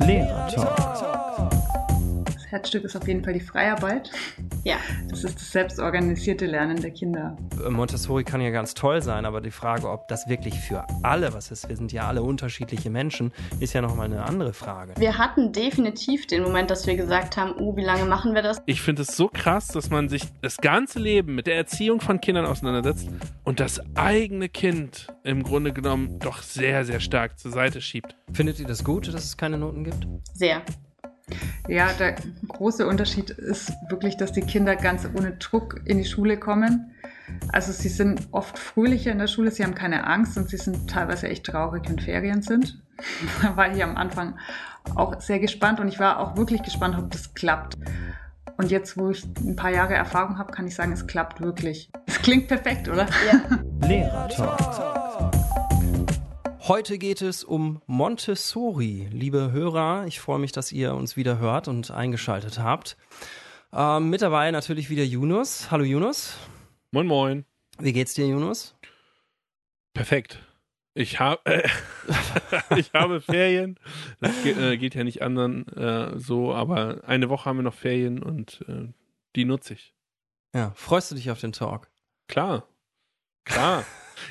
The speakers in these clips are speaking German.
Lehrertalk. Das Herzstück ist auf jeden Fall die Freiarbeit. Ja. Das ist das selbstorganisierte Lernen der Kinder. Montessori kann ja ganz toll sein, aber die Frage, ob das wirklich für alle was ist, wir sind ja alle unterschiedliche Menschen, ist ja nochmal eine andere Frage. Wir hatten definitiv den Moment, dass wir gesagt haben, oh, wie lange machen wir das? Ich finde es so krass, dass man sich das ganze Leben mit der Erziehung von Kindern auseinandersetzt und das eigene Kind im Grunde genommen doch sehr, sehr stark zur Seite schiebt. Findet ihr das gut, dass es keine Noten gibt? Sehr. Ja, der große Unterschied ist wirklich, dass die Kinder ganz ohne Druck in die Schule kommen. Also sie sind oft fröhlicher in der Schule, sie haben keine Angst und sie sind teilweise echt traurig, wenn Ferien sind. Da war ich am Anfang auch sehr gespannt und ich war auch wirklich gespannt, ob das klappt. Und jetzt, wo ich ein paar Jahre Erfahrung habe, kann ich sagen, es klappt wirklich. Es klingt perfekt, oder? Ja. Lehrertalk. Heute geht es um Montessori. Liebe Hörer, ich freue mich, dass ihr uns wieder hört und eingeschaltet habt. Ähm, mit dabei natürlich wieder Yunus. Hallo Yunus. Moin, moin. Wie geht's dir, Yunus? Perfekt. Ich, hab, äh, ich habe Ferien. Das geht, äh, geht ja nicht anderen äh, so, aber eine Woche haben wir noch Ferien und äh, die nutze ich. Ja, freust du dich auf den Talk? Klar. Klar.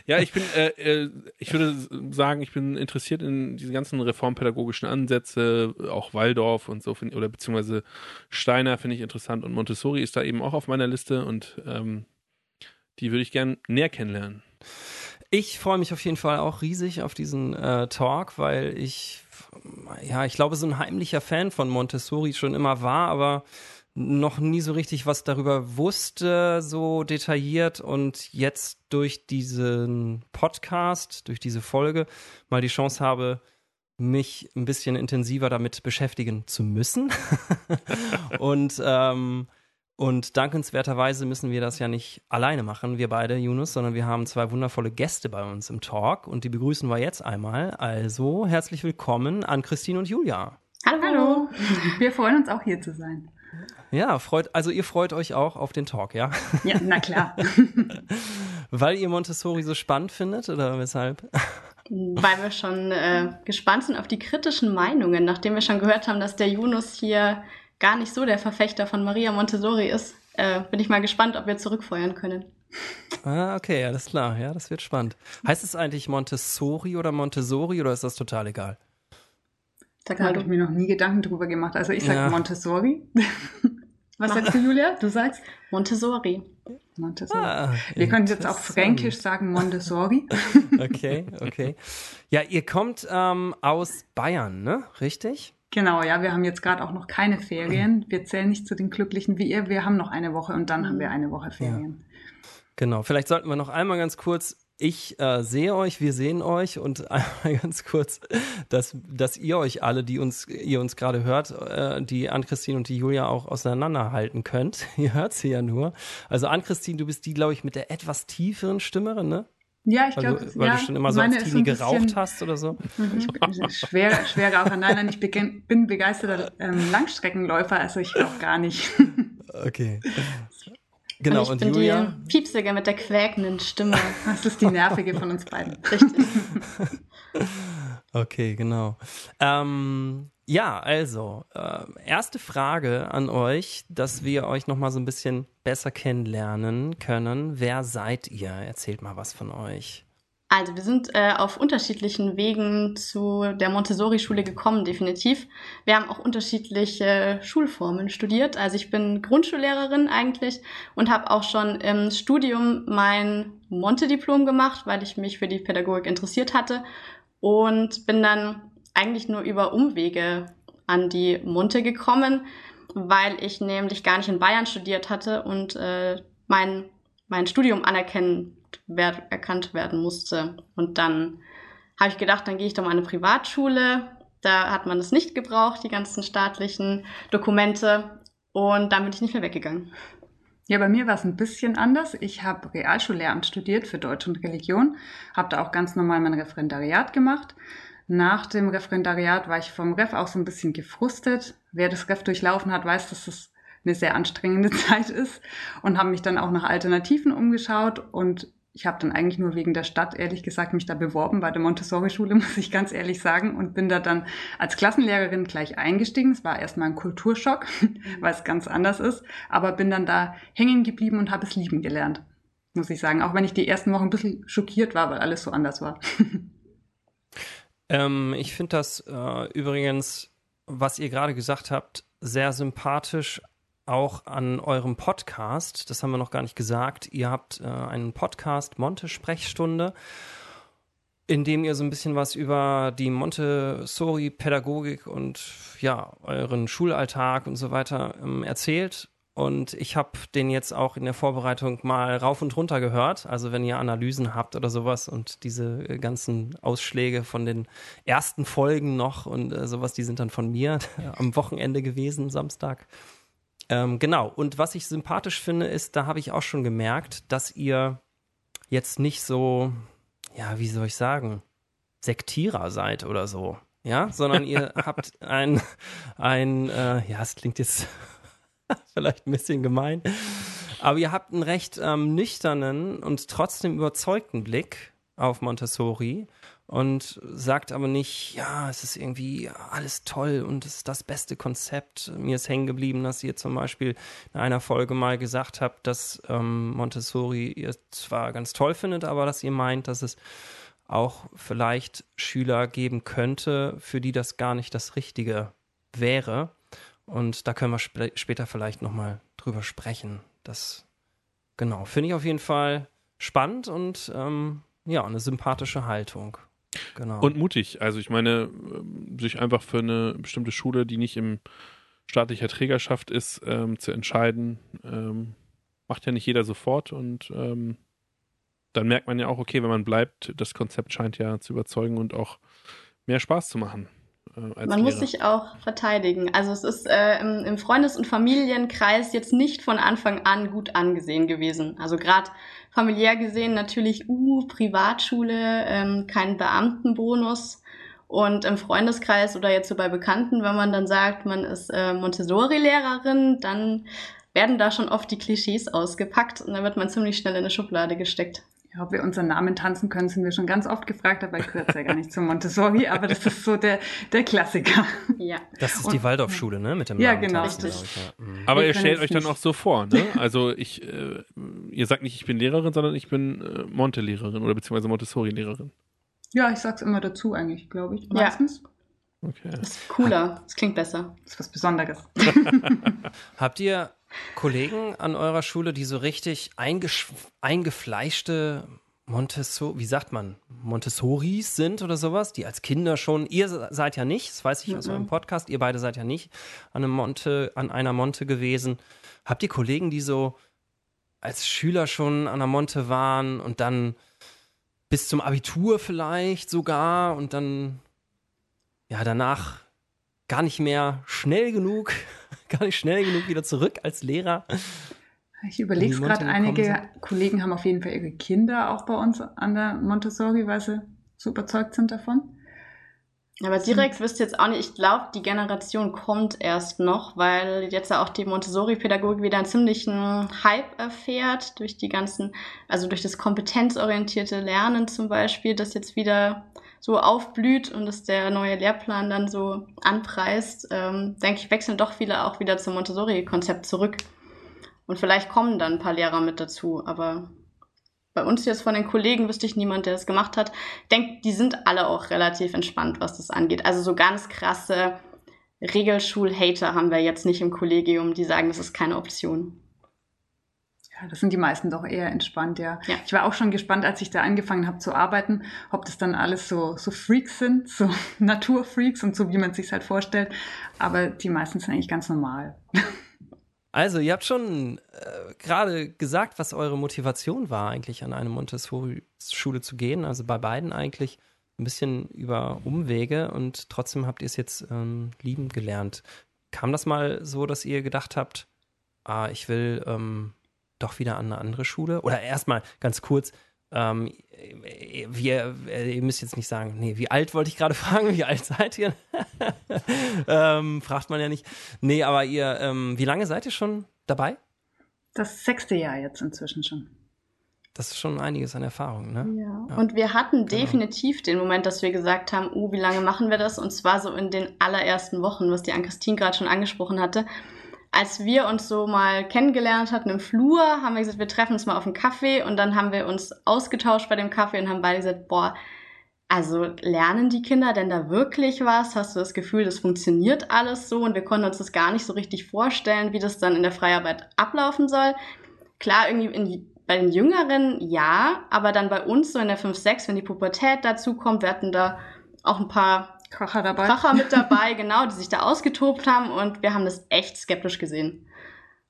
Ja, ich bin, äh, äh, ich würde sagen, ich bin interessiert in diese ganzen reformpädagogischen Ansätze, auch Waldorf und so, find, oder beziehungsweise Steiner finde ich interessant und Montessori ist da eben auch auf meiner Liste und ähm, die würde ich gern näher kennenlernen. Ich freue mich auf jeden Fall auch riesig auf diesen äh, Talk, weil ich, ja, ich glaube, so ein heimlicher Fan von Montessori schon immer war, aber noch nie so richtig was darüber wusste, so detailliert und jetzt durch diesen Podcast, durch diese Folge mal die Chance habe, mich ein bisschen intensiver damit beschäftigen zu müssen. und, ähm, und dankenswerterweise müssen wir das ja nicht alleine machen, wir beide, Yunus, sondern wir haben zwei wundervolle Gäste bei uns im Talk und die begrüßen wir jetzt einmal. Also herzlich willkommen an Christine und Julia. Hallo. Hallo. Wir freuen uns auch hier zu sein. Ja, freut, also ihr freut euch auch auf den Talk, ja? Ja, na klar. Weil ihr Montessori so spannend findet oder weshalb? Weil wir schon äh, gespannt sind auf die kritischen Meinungen, nachdem wir schon gehört haben, dass der Yunus hier gar nicht so der Verfechter von Maria Montessori ist. Äh, bin ich mal gespannt, ob wir zurückfeuern können. Ah, okay, alles klar. Ja, das wird spannend. Heißt es eigentlich Montessori oder Montessori oder ist das total egal? Sag Da mal habe ich mir noch nie Gedanken drüber gemacht. Also ich sage Ja. Montessori. Was sagst du, Julia? Du sagst Montessori. Montessori. Ah, Wir können jetzt auch fränkisch sagen Montessori. Okay, okay. Ja, ihr kommt ähm, aus Bayern, ne? Richtig? Genau, ja, wir haben jetzt gerade auch noch keine Ferien. Wir zählen nicht zu den Glücklichen wie ihr. Wir haben noch eine Woche und dann haben wir eine Woche Ferien. Genau. Vielleicht sollten wir noch einmal ganz kurz. Ich äh, sehe euch, wir sehen euch und einmal ganz kurz, dass, dass ihr euch alle, die uns, ihr uns gerade hört, äh, die Ann-Christine und die Julia auch auseinanderhalten könnt. ihr hört sie ja nur. Also Ann-Christine, du bist die, glaube ich, mit der etwas tieferen Stimme, ne? Ja, ich Weil, glaube, du, weil ja, du schon immer so ist Teenie ein bisschen- geraucht hast oder so. Mhm. Schwer, schwer Raucher. Nein, nein, ich bin begeisterter ähm, Langstreckenläufer, also ich auch gar nicht. Okay. Genau, und ich und, bin Julia? die Piepsige mit der quäkenden Stimme. Das ist die nervige von uns beiden. Richtig. Okay, genau. Ähm, ja, also, äh, erste Frage an euch, dass wir euch nochmal so ein bisschen besser kennenlernen können. Wer seid ihr? Erzählt mal was von euch. Also wir sind äh, auf unterschiedlichen Wegen zu der Montessori-Schule gekommen, definitiv. Wir haben auch unterschiedliche Schulformen studiert. Also ich bin Grundschullehrerin eigentlich und habe auch schon im Studium mein Monte-Diplom gemacht, weil ich mich für die Pädagogik interessiert hatte und bin dann eigentlich nur über Umwege an die Monte gekommen, weil ich nämlich gar nicht in Bayern studiert hatte und äh, mein, mein Studium anerkennen wer erkannt werden musste. Und dann habe ich gedacht, dann gehe ich doch mal eine Privatschule. Da hat man es nicht gebraucht, die ganzen staatlichen Dokumente. Und dann bin ich nicht mehr weggegangen. Ja, bei mir war es ein bisschen anders. Ich habe Realschullehramt studiert für Deutsch und Religion, habe da auch ganz normal mein Referendariat gemacht. Nach dem Referendariat war ich vom Ref auch so ein bisschen gefrustet. Wer das Ref durchlaufen hat, weiß, dass es eine sehr anstrengende Zeit ist und habe mich dann auch nach Alternativen umgeschaut und ich habe dann eigentlich nur wegen der Stadt, ehrlich gesagt, mich da beworben bei der Montessori-Schule, muss ich ganz ehrlich sagen, und bin da dann als Klassenlehrerin gleich eingestiegen. Es war erstmal ein Kulturschock, weil es ganz anders ist, aber bin dann da hängen geblieben und habe es lieben gelernt, muss ich sagen. Auch wenn ich die ersten Wochen ein bisschen schockiert war, weil alles so anders war. ähm, ich finde das äh, übrigens, was ihr gerade gesagt habt, sehr sympathisch auch an eurem Podcast. Das haben wir noch gar nicht gesagt. Ihr habt äh, einen Podcast, Monte Sprechstunde, in dem ihr so ein bisschen was über die Montessori-Pädagogik und ja, euren Schulalltag und so weiter ähm, erzählt. Und ich habe den jetzt auch in der Vorbereitung mal rauf und runter gehört. Also wenn ihr Analysen habt oder sowas und diese äh, ganzen Ausschläge von den ersten Folgen noch und äh, sowas, die sind dann von mir am Wochenende gewesen, Samstag. Ähm, genau. Und was ich sympathisch finde, ist, da habe ich auch schon gemerkt, dass ihr jetzt nicht so, ja, wie soll ich sagen, Sektierer seid oder so. Ja, sondern ihr habt ein, ein, äh, ja, es klingt jetzt vielleicht ein bisschen gemein, aber ihr habt einen recht ähm, nüchternen und trotzdem überzeugten Blick auf Montessori und sagt aber nicht, ja, es ist irgendwie alles toll und es ist das beste Konzept. Mir ist hängen geblieben, dass ihr zum Beispiel in einer Folge mal gesagt habt, dass ähm, Montessori ihr zwar ganz toll findet, aber dass ihr meint, dass es auch vielleicht Schüler geben könnte, für die das gar nicht das Richtige wäre. Und da können wir sp später vielleicht nochmal drüber sprechen. Das, genau, finde ich auf jeden Fall spannend und ähm, ja, eine sympathische Haltung. Genau. Und mutig. Also ich meine, ähm, sich einfach für eine bestimmte Schule, die nicht im staatlicher Trägerschaft ist, ähm, zu entscheiden, ähm, macht ja nicht jeder sofort und ähm, dann merkt man ja auch, okay, wenn man bleibt, das Konzept scheint ja zu überzeugen und auch mehr Spaß zu machen. Äh, Man Lehrer. muss sich auch verteidigen. Also es ist äh, im, im Freundes- und Familienkreis jetzt nicht von Anfang an gut angesehen gewesen. Also gerade familiär gesehen natürlich, uh, Privatschule, ähm, kein Beamtenbonus. Und im Freundeskreis oder jetzt so bei Bekannten, wenn man dann sagt, man ist äh, Montessori-Lehrerin, dann werden da schon oft die Klischees ausgepackt und dann wird man ziemlich schnell in eine Schublade gesteckt ob wir unseren Namen tanzen können, sind wir schon ganz oft gefragt, dabei gehört es ja gar nicht zum Montessori, aber das ist so der, der Klassiker. Ja. Das ist die Waldorfschule, ne? Mit dem ja, Namen genau. Tanzen, richtig. Ja. Mhm. Aber wir ihr stellt euch dann auch so vor, ne? Also ich, äh, ihr sagt nicht, ich bin Lehrerin, sondern ich bin äh, Monte-Lehrerin oder beziehungsweise Montessori-Lehrerin. Ja, ich sag's immer dazu eigentlich, glaube ich, meistens. Ja. Okay. Das ist cooler, das klingt besser. Das ist was Besonderes. Habt ihr Kollegen an eurer Schule, die so richtig eingefleischte Montessori, wie sagt man, Montessoris sind oder sowas, die als Kinder schon, ihr seid ja nicht, das weiß ich aus mhm. eurem Podcast, ihr beide seid ja nicht an einem Monte, an einer Monte gewesen. Habt ihr Kollegen, die so als Schüler schon an der Monte waren und dann bis zum Abitur vielleicht sogar und dann ja danach gar nicht mehr schnell genug, gar nicht schnell genug wieder zurück als Lehrer. Ich überlege es gerade, einige sind. Kollegen haben auf jeden Fall ihre Kinder auch bei uns an der Montessori, weil sie so überzeugt sind davon. Aber direkt wisst ihr jetzt auch nicht, ich glaube, die Generation kommt erst noch, weil jetzt auch die Montessori-Pädagogik wieder einen ziemlichen Hype erfährt, durch die ganzen, also durch das kompetenzorientierte Lernen zum Beispiel, das jetzt wieder so aufblüht und dass der neue Lehrplan dann so anpreist, ähm, denke ich, wechseln doch viele auch wieder zum Montessori-Konzept zurück. Und vielleicht kommen dann ein paar Lehrer mit dazu, aber bei uns jetzt von den Kollegen wüsste ich niemand, der das gemacht hat. Ich denke, die sind alle auch relativ entspannt, was das angeht. Also so ganz krasse Regelschul-Hater haben wir jetzt nicht im Kollegium, die sagen, das ist keine Option. Ja, das sind die meisten doch eher entspannt, ja. ja. Ich war auch schon gespannt, als ich da angefangen habe zu arbeiten, ob das dann alles so, so Freaks sind, so Naturfreaks und so, wie man sich halt vorstellt. Aber die meisten sind eigentlich ganz normal. Also, ihr habt schon äh, gerade gesagt, was eure Motivation war, eigentlich an eine Montessori-Schule zu gehen. Also bei beiden eigentlich ein bisschen über Umwege und trotzdem habt ihr es jetzt ähm, lieben gelernt. Kam das mal so, dass ihr gedacht habt, ah, ich will ähm, doch wieder an eine andere Schule? Oder erstmal ganz kurz, ähm, wir, ihr müsst jetzt nicht sagen, nee, wie alt wollte ich gerade fragen, wie alt seid ihr? ähm, fragt man ja nicht. Nee, aber ihr, ähm, wie lange seid ihr schon dabei? Das sechste Jahr jetzt inzwischen schon. das ist schon einiges an Erfahrung, ne? Ja. ja. Und wir hatten genau. definitiv den Moment, dass wir gesagt haben, oh, wie lange machen wir das? Und zwar so in den allerersten Wochen, was die Ann-Christine gerade schon angesprochen hatte. Als wir uns so mal kennengelernt hatten im Flur, haben wir gesagt, wir treffen uns mal auf einen Kaffee und dann haben wir uns ausgetauscht bei dem Kaffee und haben beide gesagt, boah, also lernen die Kinder denn da wirklich was? Hast du das Gefühl, das funktioniert alles so? Und wir konnten uns das gar nicht so richtig vorstellen, wie das dann in der Freiarbeit ablaufen soll. Klar, irgendwie in, bei den Jüngeren ja, aber dann bei uns so in der 5, 6, wenn die Pubertät dazu kommt, wir hatten da auch ein paar Kracher dabei. Kracher mit dabei, genau, die sich da ausgetobt haben und wir haben das echt skeptisch gesehen.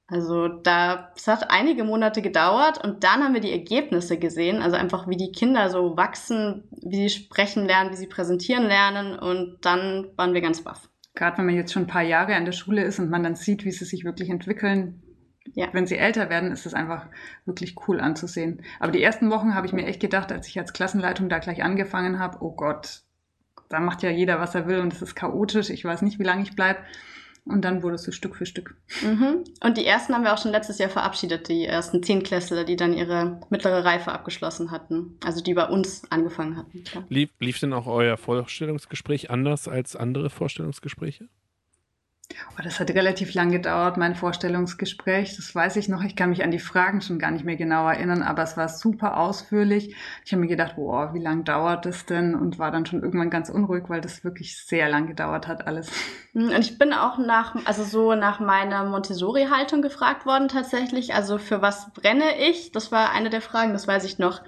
Also da, es hat einige Monate gedauert und dann haben wir die Ergebnisse gesehen, also einfach wie die Kinder so wachsen, wie sie sprechen lernen, wie sie präsentieren lernen und dann waren wir ganz baff. Gerade wenn man jetzt schon ein paar Jahre an der Schule ist und man dann sieht, wie sie sich wirklich entwickeln, ja. wenn sie älter werden, ist es einfach wirklich cool anzusehen. Aber die ersten Wochen habe ich mir echt gedacht, als ich als Klassenleitung da gleich angefangen habe, oh Gott, da macht ja jeder, was er will und es ist chaotisch, ich weiß nicht, wie lange ich bleibe. Und dann wurde es so Stück für Stück. Mhm. Und die ersten haben wir auch schon letztes Jahr verabschiedet, die ersten Zehnklässler, die dann ihre mittlere Reife abgeschlossen hatten. Also die bei uns angefangen hatten. Lief, lief denn auch euer Vorstellungsgespräch anders als andere Vorstellungsgespräche? Oh, das hat relativ lang gedauert, mein Vorstellungsgespräch. Das weiß ich noch. Ich kann mich an die Fragen schon gar nicht mehr genau erinnern, aber es war super ausführlich. Ich habe mir gedacht, boah, wie lang dauert das denn? Und war dann schon irgendwann ganz unruhig, weil das wirklich sehr lang gedauert hat, alles. Hm, und ich bin auch nach, also so nach meiner Montessori-Haltung gefragt worden tatsächlich. Also für was brenne ich? Das war eine der Fragen, das weiß ich noch.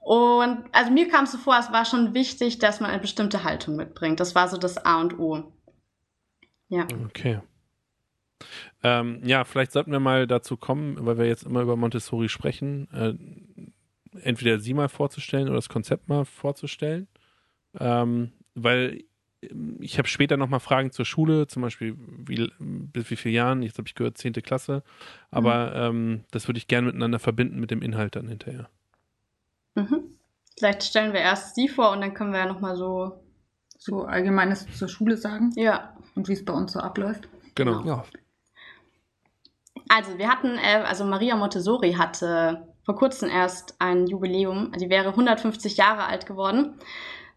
Und also mir kam es so vor, es war schon wichtig, dass man eine bestimmte Haltung mitbringt. Das war so das A und O. Ja. Okay. Ähm, ja, vielleicht sollten wir mal dazu kommen, weil wir jetzt immer über Montessori sprechen, äh, entweder sie mal vorzustellen oder das Konzept mal vorzustellen. Ähm, weil ähm, ich habe später nochmal Fragen zur Schule, zum Beispiel wie, bis wie viele Jahren, jetzt habe ich gehört, 10. Klasse, aber mhm. ähm, das würde ich gerne miteinander verbinden mit dem Inhalt dann hinterher. Mhm. Vielleicht stellen wir erst sie vor und dann können wir ja nochmal so so Allgemeines zur Schule sagen? Ja. Und wie es bei uns so abläuft? Genau. genau. Ja. Also wir hatten, äh, also Maria Montessori hatte vor kurzem erst ein Jubiläum. Die wäre 150 Jahre alt geworden.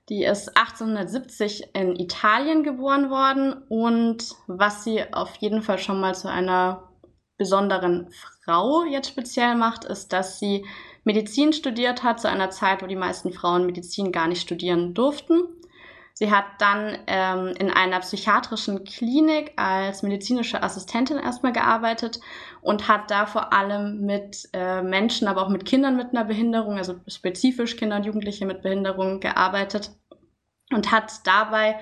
Die ist 1870 in Italien geboren worden und was sie auf jeden Fall schon mal zu einer besonderen Frau jetzt speziell macht, ist, dass sie Medizin studiert hat zu einer Zeit, wo die meisten Frauen Medizin gar nicht studieren durften. Sie hat dann ähm, in einer psychiatrischen Klinik als medizinische Assistentin erstmal gearbeitet und hat da vor allem mit äh, Menschen, aber auch mit Kindern mit einer Behinderung, also spezifisch Kinder und Jugendliche mit Behinderung gearbeitet und hat dabei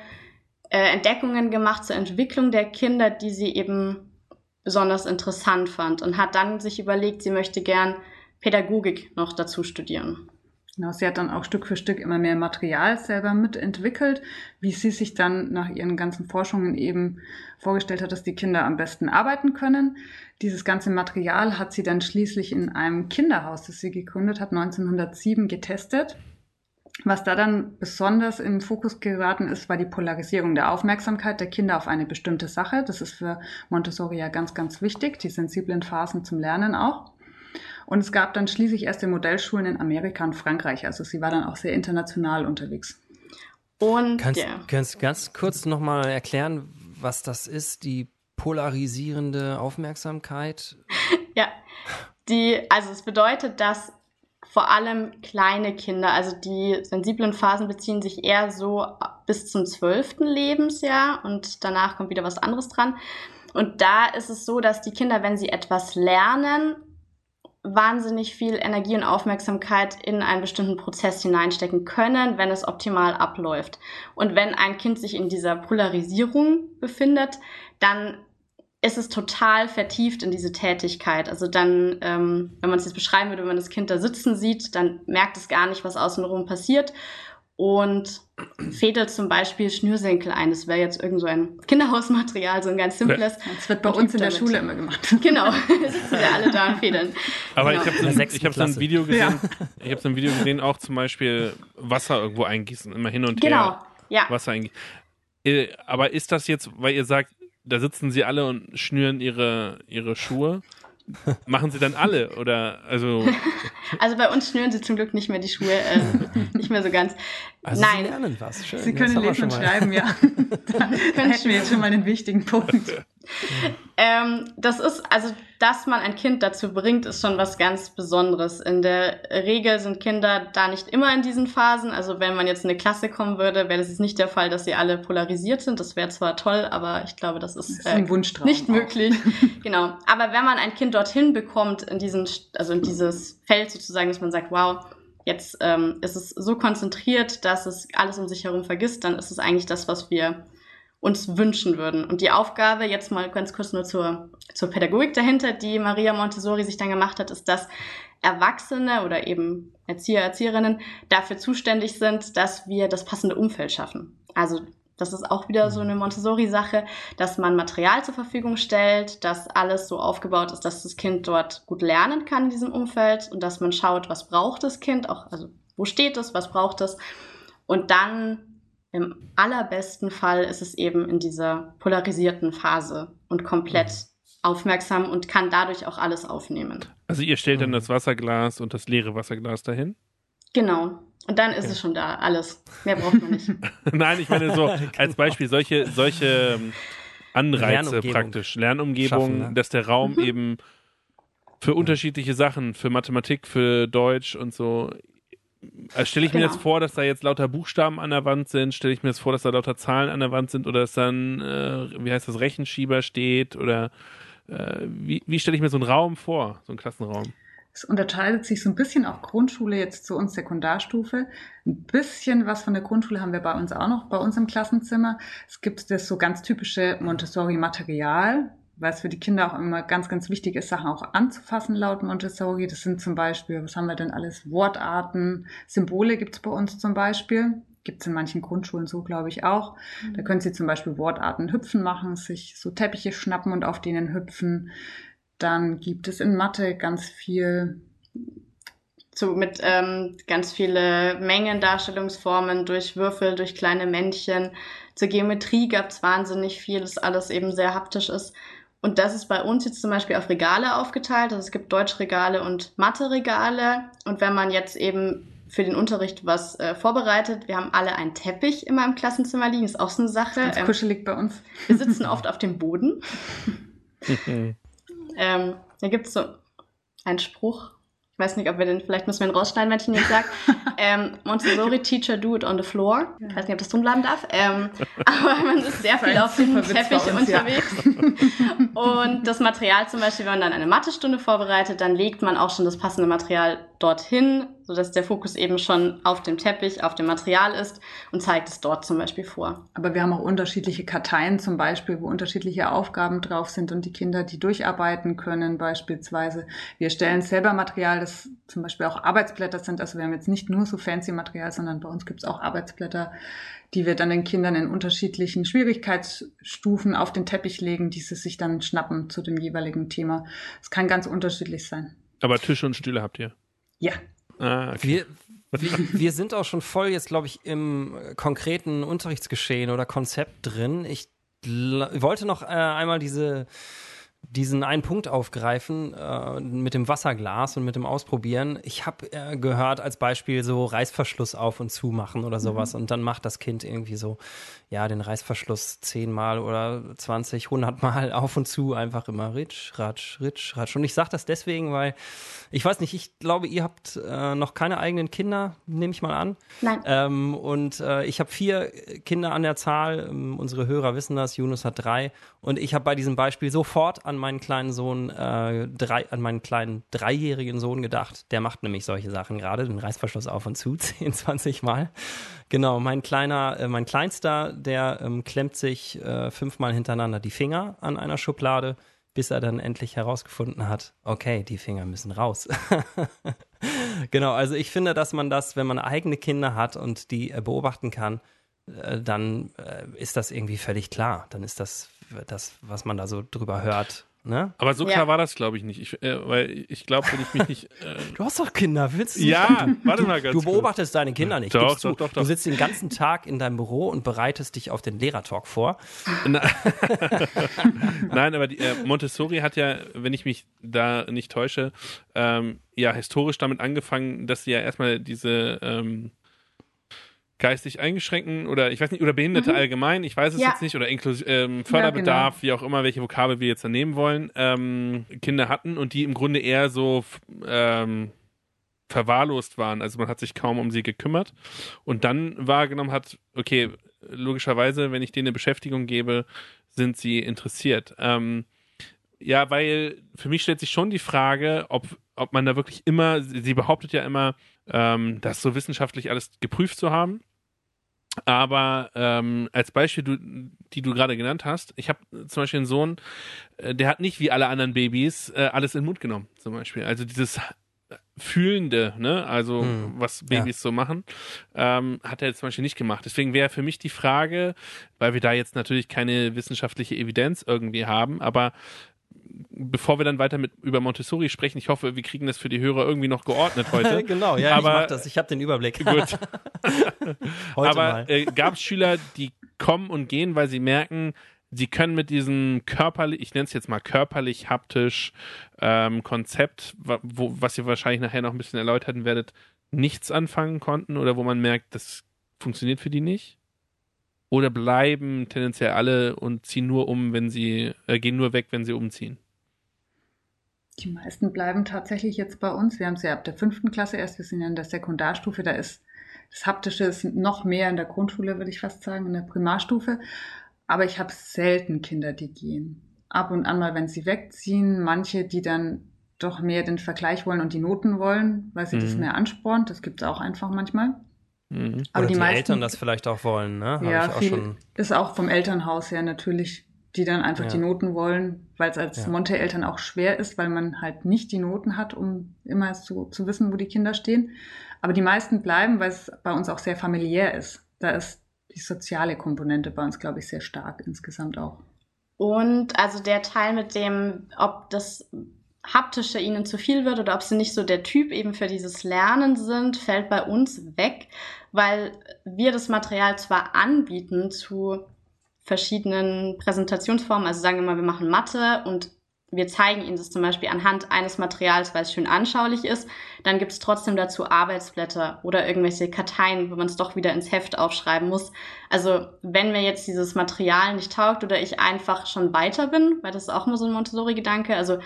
äh, Entdeckungen gemacht zur Entwicklung der Kinder, die sie eben besonders interessant fand und hat dann sich überlegt, sie möchte gern Pädagogik noch dazu studieren. Genau, sie hat dann auch Stück für Stück immer mehr Material selber mitentwickelt, wie sie sich dann nach ihren ganzen Forschungen eben vorgestellt hat, dass die Kinder am besten arbeiten können. Dieses ganze Material hat sie dann schließlich in einem Kinderhaus, das sie gegründet hat, 1907 getestet. Was da dann besonders in den Fokus geraten ist, war die Polarisierung der Aufmerksamkeit der Kinder auf eine bestimmte Sache. Das ist für Montessori ja ganz, ganz wichtig, die sensiblen Phasen zum Lernen auch. Und es gab dann schließlich erste Modellschulen in Amerika und Frankreich. Also sie war dann auch sehr international unterwegs. Und kannst, ja. kannst du ganz kurz nochmal erklären, was das ist, die polarisierende Aufmerksamkeit? ja, die, also es bedeutet, dass vor allem kleine Kinder, also die sensiblen Phasen beziehen sich eher so bis zum zwölften Lebensjahr und danach kommt wieder was anderes dran. Und da ist es so, dass die Kinder, wenn sie etwas lernen, wahnsinnig viel Energie und Aufmerksamkeit in einen bestimmten Prozess hineinstecken können, wenn es optimal abläuft. Und wenn ein Kind sich in dieser Polarisierung befindet, dann ist es total vertieft in diese Tätigkeit. Also dann, ähm, wenn man es jetzt beschreiben würde, wenn man das Kind da sitzen sieht, dann merkt es gar nicht, was außenrum passiert und fädelt zum Beispiel Schnürsenkel ein. Das wäre jetzt irgend so ein Kinderhausmaterial, so ein ganz simples. Das wird bei uns in der damit. Schule immer gemacht. Genau, sitzen wir alle da und fädeln. Aber genau. ich habe so, hab so ein Video gesehen, ja. ich habe so ein Video gesehen, auch zum Beispiel Wasser irgendwo eingießen, immer hin und genau. her. Ja. Wasser eingießen. Äh, aber ist das jetzt, weil ihr sagt, da sitzen sie alle und schnüren ihre, ihre Schuhe? Machen sie dann alle oder also? Also bei uns schnüren sie zum Glück nicht mehr die Schuhe äh, nicht mehr so ganz. Also nein. sie lernen was schön. Sie können lesen und schreiben ja. Da hätten wir jetzt schon mal einen wichtigen Punkt ähm, das ist, also, dass man ein Kind dazu bringt, ist schon was ganz Besonderes. In der Regel sind Kinder da nicht immer in diesen Phasen. Also, wenn man jetzt in eine Klasse kommen würde, wäre das jetzt nicht der Fall, dass sie alle polarisiert sind. Das wäre zwar toll, aber ich glaube, das ist, das ist äh, nicht möglich. genau. Aber wenn man ein Kind dorthin bekommt, in diesen, also in dieses Feld sozusagen, dass man sagt, wow, jetzt ähm, ist es so konzentriert, dass es alles um sich herum vergisst, dann ist es eigentlich das, was wir uns wünschen würden. Und die Aufgabe, jetzt mal ganz kurz nur zur, zur Pädagogik dahinter, die Maria Montessori sich dann gemacht hat, ist, dass Erwachsene oder eben Erzieher, Erzieherinnen dafür zuständig sind, dass wir das passende Umfeld schaffen. Also das ist auch wieder so eine Montessori-Sache, dass man Material zur Verfügung stellt, dass alles so aufgebaut ist, dass das Kind dort gut lernen kann in diesem Umfeld und dass man schaut, was braucht das Kind, auch also wo steht es, was braucht es und dann im allerbesten Fall ist es eben in dieser polarisierten Phase und komplett mhm. aufmerksam und kann dadurch auch alles aufnehmen. Also ihr stellt dann mhm. das Wasserglas und das leere Wasserglas dahin? Genau. Und dann ist okay. es schon da, alles. Mehr braucht man nicht. Nein, ich meine so als. Beispiel solche, solche ähm, Anreize Lernumgebung praktisch, Lernumgebung, schaffen, ne? dass der Raum mhm. eben für unterschiedliche Sachen, für Mathematik, für Deutsch und so also stelle ich genau. mir jetzt vor, dass da jetzt lauter Buchstaben an der Wand sind? Stelle ich mir jetzt vor, dass da lauter Zahlen an der Wand sind oder dass dann, äh, wie heißt das, Rechenschieber steht? Oder äh, wie, wie stelle ich mir so einen Raum vor, so einen Klassenraum? Es unterscheidet sich so ein bisschen auch Grundschule jetzt zu uns Sekundarstufe. Ein bisschen was von der Grundschule haben wir bei uns auch noch, bei uns im Klassenzimmer. Es gibt das so ganz typische Montessori-Material, weil es für die Kinder auch immer ganz, ganz wichtig ist, Sachen auch anzufassen laut Montessori. Das sind zum Beispiel, was haben wir denn alles? Wortarten, Symbole gibt's bei uns zum Beispiel. Gibt's in manchen Grundschulen so, glaube ich, auch. Mhm. Da können Sie zum Beispiel Wortarten hüpfen machen, sich so Teppiche schnappen und auf denen hüpfen. Dann gibt es in Mathe ganz viel so mit ähm, ganz viele Mengendarstellungsformen durch Würfel, durch kleine Männchen. Zur Geometrie gab's wahnsinnig viel, das alles eben sehr haptisch ist. Und das ist bei uns jetzt zum Beispiel auf Regale aufgeteilt. Also es gibt Deutschregale und Mathe-Regale. Und wenn man jetzt eben für den Unterricht was äh, vorbereitet. Wir haben alle einen Teppich immer im Klassenzimmer liegen, ist auch so eine Sache. Ganz ähm, kuschelig bei uns. Wir sitzen oft auf dem Boden. ähm, da gibt es so einen Spruch, ich weiß nicht, ob wir den, vielleicht müssen wir ihn rausschneiden, wenn ich ihn jetzt sage. ähm, Montessori Teacher do it on the floor. Ich weiß nicht, ob das drin bleiben darf. Ähm, aber man ist sehr viel auf dem Teppich uns, unterwegs. Ja. Und das Material zum Beispiel, wenn man dann eine Mathestunde vorbereitet, dann legt man auch schon das passende Material dorthin, sodass der Fokus eben schon auf dem Teppich, auf dem Material ist und zeigt es dort zum Beispiel vor. Aber wir haben auch unterschiedliche Karteien zum Beispiel, wo unterschiedliche Aufgaben drauf sind und die Kinder die durcharbeiten können beispielsweise. Wir stellen selber Material, das zum Beispiel auch Arbeitsblätter sind. Also wir haben jetzt nicht nur so fancy Material, sondern bei uns gibt es auch Arbeitsblätter, die wir dann den Kindern in unterschiedlichen Schwierigkeitsstufen auf den Teppich legen, die sie sich dann schnappen zu dem jeweiligen Thema. Es kann ganz unterschiedlich sein. Aber Tische und Stühle habt ihr? Ja. Ah, okay. wir, wir, wir, sind auch schon voll jetzt, glaube ich, im konkreten Unterrichtsgeschehen oder Konzept drin. Ich wollte noch äh, einmal diese diesen einen Punkt aufgreifen äh, mit dem Wasserglas und mit dem Ausprobieren. Ich habe äh, gehört als Beispiel so Reißverschluss auf und zu machen oder sowas mhm. und dann macht das Kind irgendwie so ja den Reißverschluss zehnmal oder 20, 100 Mal auf und zu einfach immer ritsch, ratsch, ritsch, ratsch. Und ich sage das deswegen, weil ich weiß nicht, ich glaube, ihr habt äh, noch keine eigenen Kinder, nehme ich mal an. Nein. Ähm, und äh, ich habe vier Kinder an der Zahl. Ähm, unsere Hörer wissen das. Yunus hat drei. Und ich habe bei diesem Beispiel sofort an meinen kleinen Sohn, äh, drei, an meinen kleinen dreijährigen Sohn gedacht. Der macht nämlich solche Sachen gerade, den Reißverschluss auf und zu, 10, 20 Mal. Genau, mein kleiner, äh, mein Kleinster, der ähm, klemmt sich äh, fünfmal hintereinander die Finger an einer Schublade bis er dann endlich herausgefunden hat, okay, die Finger müssen raus. genau, also ich finde, dass man das, wenn man eigene Kinder hat und die äh, beobachten kann, dann äh, ist das irgendwie völlig klar. Dann ist das, das, was man da so drüber hört, Ne? Aber so Ja. klar war das, glaube ich, nicht. Ich, äh, weil ich glaube, wenn ich mich nicht. Äh, Du hast doch Kinder, willst du nicht ja, warte mal ganz Du kurz. beobachtest deine Kinder nicht. Doch, zu. doch, doch, Du doch. sitzt den ganzen Tag in deinem Büro und bereitest dich auf den Lehrertalk vor. Nein, aber die, äh, Montessori hat ja, wenn ich mich da nicht täusche, ähm, ja historisch damit angefangen, dass sie ja erstmal diese ähm, geistig eingeschränkten oder ich weiß nicht, oder Behinderte allgemein, ich weiß es Ja. jetzt nicht, oder Inklus ähm, Förderbedarf, wie auch immer, welche Vokabel wir jetzt da nehmen wollen, ähm, Kinder hatten und die im Grunde eher so ähm, verwahrlost waren. Also man hat sich kaum um sie gekümmert und dann wahrgenommen hat, okay, logischerweise, wenn ich denen eine Beschäftigung gebe, sind sie interessiert. Ähm, ja, weil für mich stellt sich schon die Frage, ob, ob man da wirklich immer, sie behauptet ja immer, ähm, das so wissenschaftlich alles geprüft zu haben. Aber ähm, als Beispiel, du, die du gerade genannt hast, ich habe zum Beispiel einen Sohn, äh, der hat nicht wie alle anderen Babys äh, alles in den Mund genommen, zum Beispiel. Also dieses Fühlende, ne, also Hm, was Babys so machen, ähm, hat er jetzt zum Beispiel nicht gemacht. Deswegen wäre für mich die Frage, weil wir da jetzt natürlich keine wissenschaftliche Evidenz irgendwie haben, aber bevor wir dann weiter mit über Montessori sprechen, ich hoffe, wir kriegen das für die Hörer irgendwie noch geordnet heute. genau, ja, Aber- ich mach das. Ich habe den Überblick. Gut. Heute Aber äh, gab es Schüler, die kommen und gehen, weil sie merken, sie können mit diesem körperlich, ich nenne es jetzt mal körperlich haptisch ähm, Konzept, wo, was ihr wahrscheinlich nachher noch ein bisschen erläutern werdet, nichts anfangen konnten oder wo man merkt, das funktioniert für die nicht? Oder bleiben tendenziell alle und ziehen nur um, wenn sie, äh, gehen nur weg, wenn sie umziehen? Die meisten bleiben tatsächlich jetzt bei uns. Wir haben es ja ab der fünften Klasse erst. Wir sind ja in der Sekundarstufe. Da ist das Haptische ist noch mehr in der Grundschule, würde ich fast sagen, in der Primarstufe. Aber ich habe selten Kinder, die gehen. Ab und an mal, wenn sie wegziehen. Manche, die dann doch mehr den Vergleich wollen und die Noten wollen, weil sie das Mhm. mehr anspornt. Das gibt es auch einfach manchmal. Mhm. Aber Oder die die, meisten- Eltern das vielleicht auch wollen, ne? Hab ja, ich auch viel schon. ist auch vom Elternhaus her natürlich, die dann einfach Ja. die Noten wollen, weil es als Ja. Monte-Eltern auch schwer ist, weil man halt nicht die Noten hat, um immer zu, zu wissen, wo die Kinder stehen. Aber die meisten bleiben, weil es bei uns auch sehr familiär ist. Da ist die soziale Komponente bei uns, glaube ich, sehr stark insgesamt auch. Und also der Teil mit dem, ob das Haptische ihnen zu viel wird oder ob sie nicht so der Typ eben für dieses Lernen sind, fällt bei uns weg, weil wir das Material zwar anbieten zu verschiedenen Präsentationsformen, also sagen wir mal, wir machen Mathe und wir zeigen ihnen das zum Beispiel anhand eines Materials, weil es schön anschaulich ist, dann gibt es trotzdem dazu Arbeitsblätter oder irgendwelche Karteien, wo man es doch wieder ins Heft aufschreiben muss. Also wenn mir jetzt dieses Material nicht taugt oder ich einfach schon weiter bin, weil das ist auch immer so ein Montessori-Gedanke, also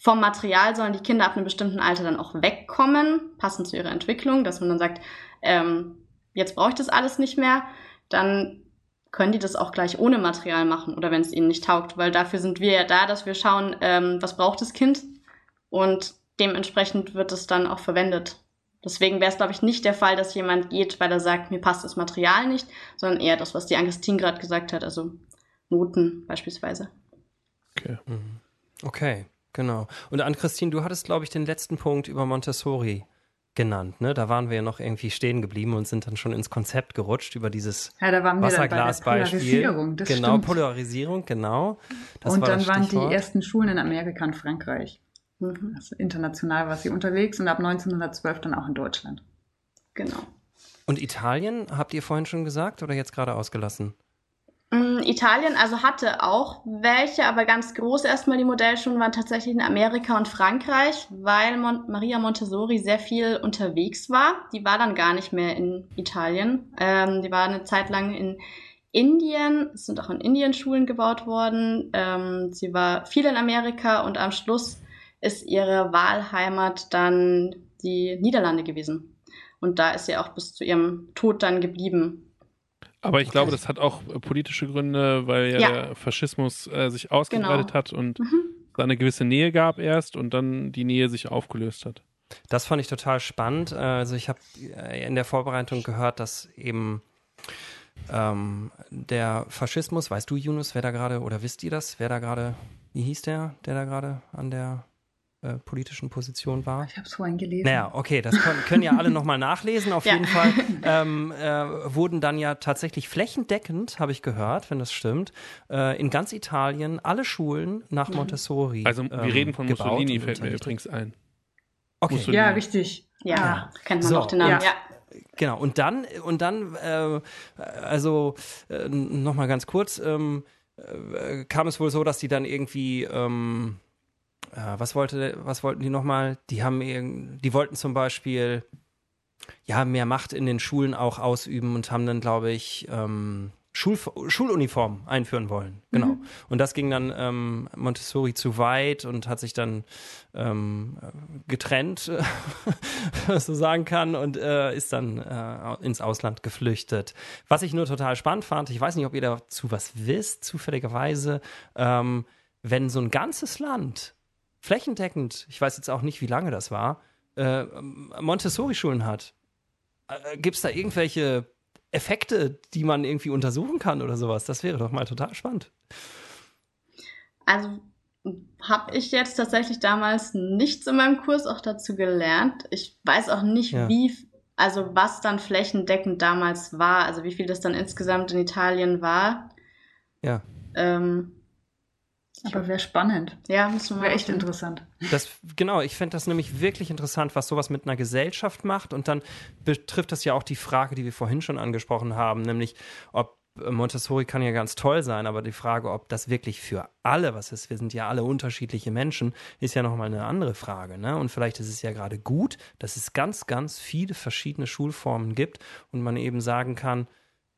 vom Material sollen die Kinder ab einem bestimmten Alter dann auch wegkommen, passend zu ihrer Entwicklung, dass man dann sagt, ähm, jetzt brauche ich das alles nicht mehr, dann können die das auch gleich ohne Material machen oder wenn es ihnen nicht taugt, weil dafür sind wir ja da, dass wir schauen, ähm, was braucht das Kind und dementsprechend wird es dann auch verwendet. Deswegen wäre es, glaube ich, nicht der Fall, dass jemand geht, weil er sagt, mir passt das Material nicht, sondern eher das, was die Angustin gerade gesagt hat, also Noten beispielsweise. Okay. Mhm. Okay, genau. Und an Christine, du hattest, glaube ich, den letzten Punkt über Montessori genannt, ne? Da waren wir ja noch irgendwie stehen geblieben und sind dann schon ins Konzept gerutscht über dieses Ja, da waren wir Wasserglasbeispiel. Polarisierung. Das genau, stimmt. Polarisierung, genau. Das und war dann waren die ersten Schulen in Amerika und Frankreich. Mhm. Also international war sie unterwegs und ab 1912 dann auch in Deutschland. Genau. Und Italien, habt ihr vorhin schon gesagt oder jetzt gerade ausgelassen? Mm, Italien, also hatte auch welche, aber ganz groß erstmal die Modellschulen waren tatsächlich in Amerika und Frankreich, weil Mon Maria Montessori sehr viel unterwegs war. Die war dann gar nicht mehr in Italien. Ähm, die war eine Zeit lang in Indien. Es sind auch in Indien Schulen gebaut worden. Ähm, sie war viel in Amerika und am Schluss ist ihre Wahlheimat dann die Niederlande gewesen. Und da ist sie auch bis zu ihrem Tod dann geblieben. Aber ich glaube, das hat auch äh, politische Gründe, weil ja, Ja. der Faschismus äh, sich ausgebreitet Genau. hat und Mhm. es eine gewisse Nähe gab erst und dann die Nähe sich aufgelöst hat. Das fand ich total spannend. Also ich habe äh, in der Vorbereitung gehört, dass eben ähm, der Faschismus, weißt du, Yunus, wer da gerade, oder wisst ihr das, wer da gerade, wie hieß der, der da gerade an der äh, politischen Position war? Ich habe es vorhin gelesen. Naja, okay, das können, können ja alle nochmal nachlesen. Auf Ja. jeden Fall ähm, äh, wurden dann ja tatsächlich flächendeckend, habe ich gehört, wenn das stimmt, äh, in ganz Italien alle Schulen nach Montessori. Also wir ähm, reden von Mussolini, fällt mir übrigens ein. Okay, Mussolini. Ja, richtig. Ja, Ah. kennt man So, auch den Namen. ja. Ja. Genau, und dann, und dann, äh, also äh, nochmal ganz kurz, ähm, äh, kam es wohl so, dass die dann irgendwie, ähm, äh, was wollte, was wollten die nochmal? Die haben irgend, die wollten zum Beispiel ja mehr Macht in den Schulen auch ausüben und haben dann, glaube ich, ähm, Schul Schuluniform einführen wollen. Genau. Und das ging dann ähm, Montessori zu weit und hat sich dann ähm, getrennt, man so sagen kann, und äh, ist dann äh, ins Ausland geflüchtet. Was ich nur total spannend fand, ich weiß nicht, ob ihr dazu was wisst, zufälligerweise, ähm, wenn so ein ganzes Land flächendeckend, ich weiß jetzt auch nicht, wie lange das war, äh, Montessori-Schulen hat, äh, gibt es da irgendwelche Effekte, die man irgendwie untersuchen kann oder sowas? Das wäre doch mal total spannend. Also habe ich jetzt tatsächlich damals nichts in meinem Kurs auch dazu gelernt. Ich weiß auch nicht, Ja. wie, also was dann flächendeckend damals war, also wie viel das dann insgesamt in Italien war. Ja. Ähm, Aber wäre spannend. ja, Wäre echt interessant. Das, genau, ich fände das nämlich wirklich interessant, was sowas mit einer Gesellschaft macht. Und dann betrifft das ja auch die Frage, die wir vorhin schon angesprochen haben, nämlich ob äh, Montessori kann ja ganz toll sein, aber die Frage, ob das wirklich für alle was ist, wir sind ja alle unterschiedliche Menschen, ist ja nochmal eine andere Frage. Ne? Und vielleicht ist es ja gerade gut, dass es ganz, ganz viele verschiedene Schulformen gibt und man eben sagen kann,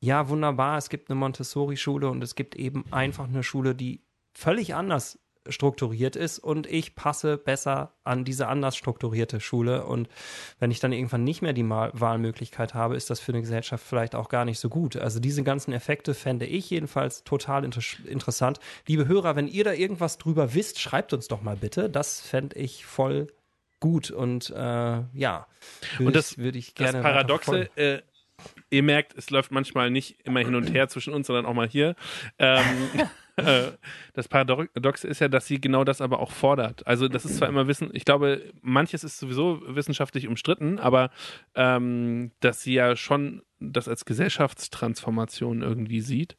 ja, wunderbar, es gibt eine Montessori-Schule und es gibt eben einfach eine Schule, die völlig anders strukturiert ist und ich passe besser an diese anders strukturierte Schule und wenn ich dann irgendwann nicht mehr die Mal Wahlmöglichkeit habe, ist das für eine Gesellschaft vielleicht auch gar nicht so gut. Also diese ganzen Effekte fände ich jedenfalls total inter interessant. Liebe Hörer, wenn ihr da irgendwas drüber wisst, schreibt uns doch mal bitte. Das fände ich voll gut und äh, ja, Und das- würde ich Das gerne weiter Paradoxe, äh, ihr merkt, es läuft manchmal nicht immer hin und her zwischen uns, sondern auch mal hier. Ähm, äh, das Paradoxe ist ja, dass sie genau das aber auch fordert. Also das ist zwar immer Wissen, ich glaube, manches ist sowieso wissenschaftlich umstritten, aber ähm, dass sie ja schon das als Gesellschaftstransformation irgendwie sieht.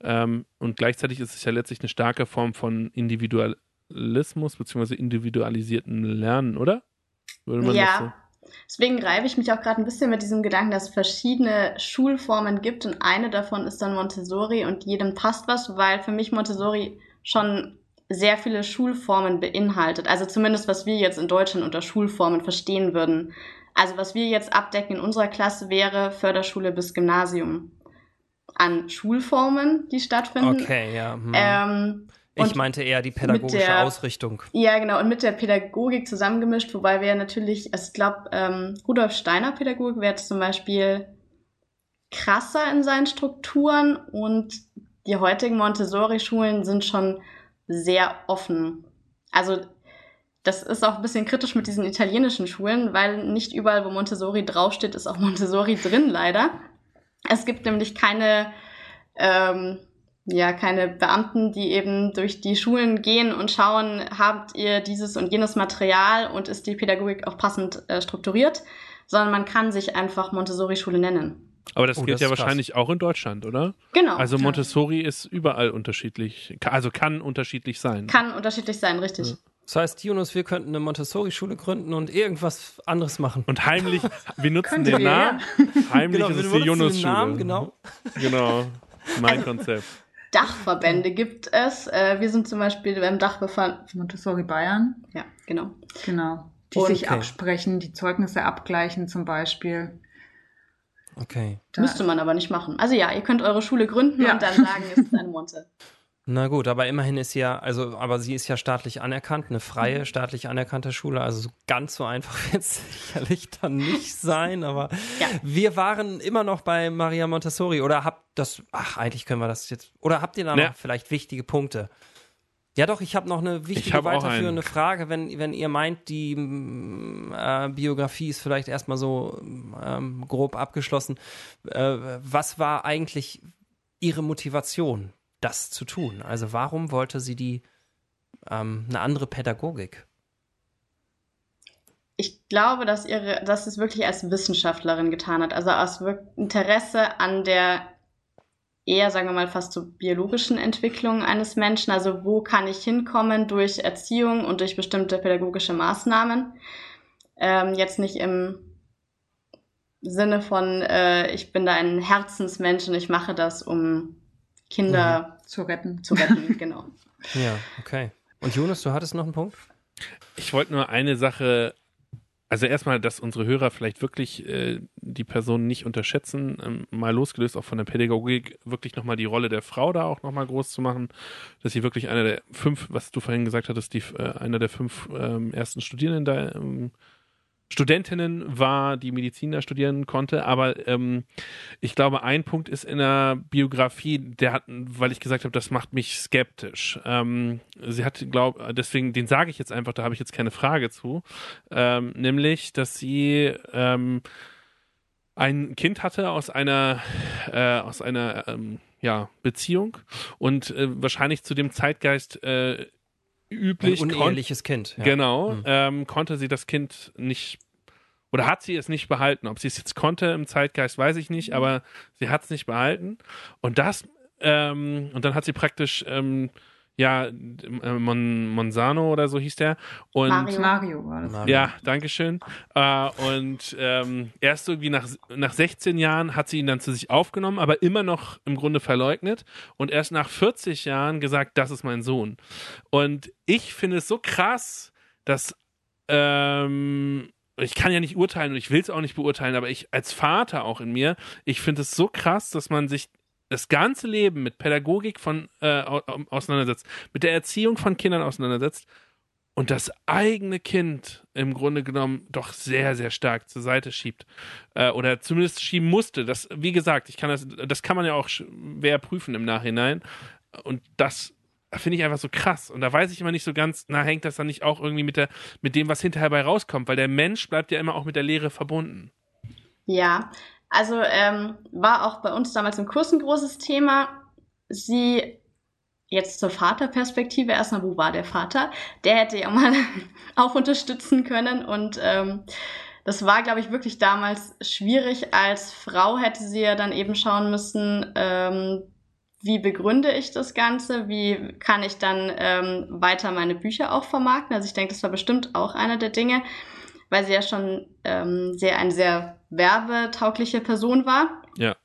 Ähm, und gleichzeitig ist es ja letztlich eine starke Form von Individualismus beziehungsweise individualisierten Lernen, oder? Würde man das so? Deswegen reibe ich mich auch gerade ein bisschen mit diesem Gedanken, dass es verschiedene Schulformen gibt und eine davon ist dann Montessori und jedem passt was, weil für mich Montessori schon sehr viele Schulformen beinhaltet. Also zumindest, was wir jetzt in Deutschland unter Schulformen verstehen würden. Also was wir jetzt abdecken in unserer Klasse wäre Förderschule bis Gymnasium an Schulformen, die stattfinden. Okay, ja. hm. Ähm, ich und meinte eher die pädagogische der- Ausrichtung. ja, genau, und mit der Pädagogik zusammengemischt, wobei wir natürlich, also ich glaube, ähm, Rudolf Steiner Pädagogik wäre zum Beispiel krasser in seinen Strukturen und die heutigen Montessori-Schulen sind schon sehr offen. Also das ist auch ein bisschen kritisch mit diesen italienischen Schulen, weil nicht überall, wo Montessori draufsteht, ist auch Montessori drin, leider. Es gibt nämlich keine ähm, ja, keine Beamten, die eben durch die Schulen gehen und schauen, habt ihr dieses und jenes Material und ist die Pädagogik auch passend äh, strukturiert, sondern man kann sich einfach Montessori-Schule nennen. Aber das Oh, gilt das ja krass. wahrscheinlich auch in Deutschland, oder? Genau. Also Montessori ist überall unterschiedlich, also kann unterschiedlich sein. kann unterschiedlich sein, richtig. Das heißt, Jonas, wir könnten eine Montessori-Schule gründen und irgendwas anderes machen. Und heimlich, wir nutzen den wir, Namen, heimlich Genau, ist es die Jonas-Schule. Genau. Genau, mein Konzept. Dachverbände gibt es. Äh, wir sind zum Beispiel beim Dachverband. Montessori Bayern, Ja, genau. genau. Die Und- sich Okay. absprechen, die Zeugnisse abgleichen zum Beispiel. Okay. Da- Müsste man aber nicht machen. Also ja, ihr könnt eure Schule gründen Ja. und dann sagen, es ist eine Monte. Na gut, aber immerhin ist sie ja, also, aber sie ist ja staatlich anerkannt, eine freie, staatlich anerkannte Schule. Also so ganz so einfach wird es sicherlich dann nicht sein, aber Ja. wir waren immer noch bei Maria Montessori oder habt das, ach, eigentlich können wir das jetzt, oder habt ihr da Ja. noch vielleicht wichtige Punkte? Ja, doch, ich habe noch eine wichtige weiterführende. Frage, wenn, wenn ihr meint, die äh, Biografie ist vielleicht erstmal so ähm, grob abgeschlossen. Äh, was war eigentlich ihre Motivation, das zu tun? Also warum wollte sie die ähm, eine andere Pädagogik? ich glaube, dass ihre, dass es wirklich als Wissenschaftlerin getan hat, also aus Interesse an der eher, sagen wir mal, fast so biologischen Entwicklung eines Menschen. Also wo kann ich hinkommen durch Erziehung und durch bestimmte pädagogische Maßnahmen? Ähm, jetzt nicht im Sinne von, äh, ich bin da ein Herzensmensch und ich mache das, um Kinder mhm. zu retten. Zu retten, genau. Ja, okay. Und Jonas, du hattest noch einen Punkt? Ich wollte nur eine Sache also erstmal, dass unsere Hörer vielleicht wirklich äh, die Person nicht unterschätzen, ähm, mal losgelöst auch von der Pädagogik, wirklich nochmal die Rolle der Frau da auch nochmal groß zu machen, dass sie wirklich einer der fünf, was du vorhin gesagt hattest, die, äh, einer der fünf ähm, ersten Studierenden da ähm, Studentinnen war, die Medizin da studieren konnte. Aber ähm, ich glaube, ein Punkt ist in der Biografie, der hat, weil ich gesagt habe, das macht mich skeptisch. Ähm, sie hat, glaube, deswegen, den sage ich jetzt einfach, da habe ich jetzt keine Frage zu, ähm, nämlich, dass sie ähm, ein Kind hatte aus einer äh, aus einer ähm, ja, Beziehung und äh, wahrscheinlich zu dem Zeitgeist äh, üblich. Ein uneheliches Kind. Ja. Genau, hm. ähm, konnte sie das Kind nicht oder hat sie es nicht behalten. Ob sie es jetzt konnte im Zeitgeist, weiß ich nicht, aber sie hat es nicht behalten. Und das, ähm, und dann hat sie praktisch, ähm, ja, äh, Mon, Monzano oder so hieß der. Und Mario, Mario war das. Mario. Ja, Dankeschön. Äh, und ähm, erst irgendwie nach, nach 16 Jahren hat sie ihn dann zu sich aufgenommen, aber immer noch im Grunde verleugnet. Und erst nach 40 Jahren gesagt, das ist mein Sohn. Und ich finde es so krass, dass ähm, ich kann ja nicht urteilen und ich will es auch nicht beurteilen, aber ich als Vater auch in mir, ich finde es so krass, dass man sich das ganze Leben mit Pädagogik von äh, auseinandersetzt, mit der Erziehung von Kindern auseinandersetzt und das eigene Kind im Grunde genommen doch sehr, sehr stark zur Seite schiebt. Äh, oder zumindest schieben musste. Das, wie gesagt, ich kann das, das kann man ja auch schwer prüfen im Nachhinein. Und das finde ich einfach so krass. Und da weiß ich immer nicht so ganz, na, hängt das dann nicht auch irgendwie mit der, mit dem, was hinterher bei rauskommt? Weil der Mensch bleibt ja immer auch mit der Lehre verbunden. Ja, also ähm, war auch bei uns damals im Kurs ein großes Thema. Sie jetzt zur Vaterperspektive erstmal, wo war der Vater? Der hätte ja mal auch unterstützen können und ähm, das war, glaube ich, wirklich damals schwierig. Als Frau hätte sie ja dann eben schauen müssen, ähm, wie begründe ich das Ganze, wie kann ich dann ähm, weiter meine Bücher auch vermarkten. Also ich denke, das war bestimmt auch eine der Dinge, weil sie ja schon ähm, sehr eine sehr werbetaugliche Person war. Ja.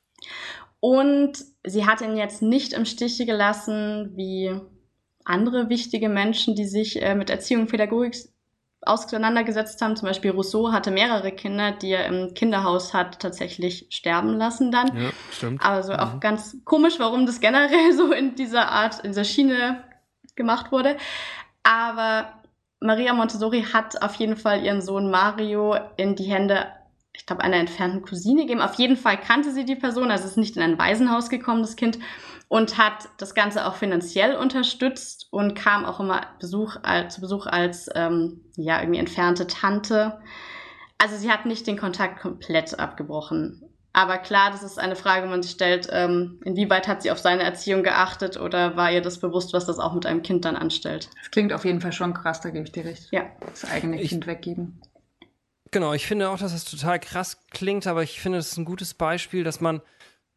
Und sie hat ihn jetzt nicht im Stiche gelassen wie andere wichtige Menschen, die sich äh, mit Erziehung und Pädagogik auseinandergesetzt haben. Zum Beispiel Rousseau hatte mehrere Kinder, die er im Kinderhaus hat tatsächlich sterben lassen dann. Ja, stimmt. Also auch mhm. ganz komisch, warum das generell so in dieser Art, in dieser Schiene gemacht wurde. Aber Maria Montessori hat auf jeden Fall ihren Sohn Mario in die Hände, ich glaube, einer entfernten Cousine gegeben. Auf jeden Fall kannte sie die Person, also ist nicht in ein Waisenhaus gekommen, das Kind und hat das Ganze auch finanziell unterstützt und kam auch immer Besuch, als, zu Besuch als ähm, ja irgendwie entfernte Tante. Also sie hat nicht den Kontakt komplett abgebrochen. Aber klar, das ist eine Frage, man sich stellt, ähm, inwieweit hat sie auf seine Erziehung geachtet oder war ihr das bewusst, was das auch mit einem Kind dann anstellt? Das klingt auf jeden Fall schon krass, da gebe ich dir recht. Ja. Das eigene ich, Kind weggeben. Genau, ich finde auch, dass das total krass klingt, aber ich finde, das ist ein gutes Beispiel, dass man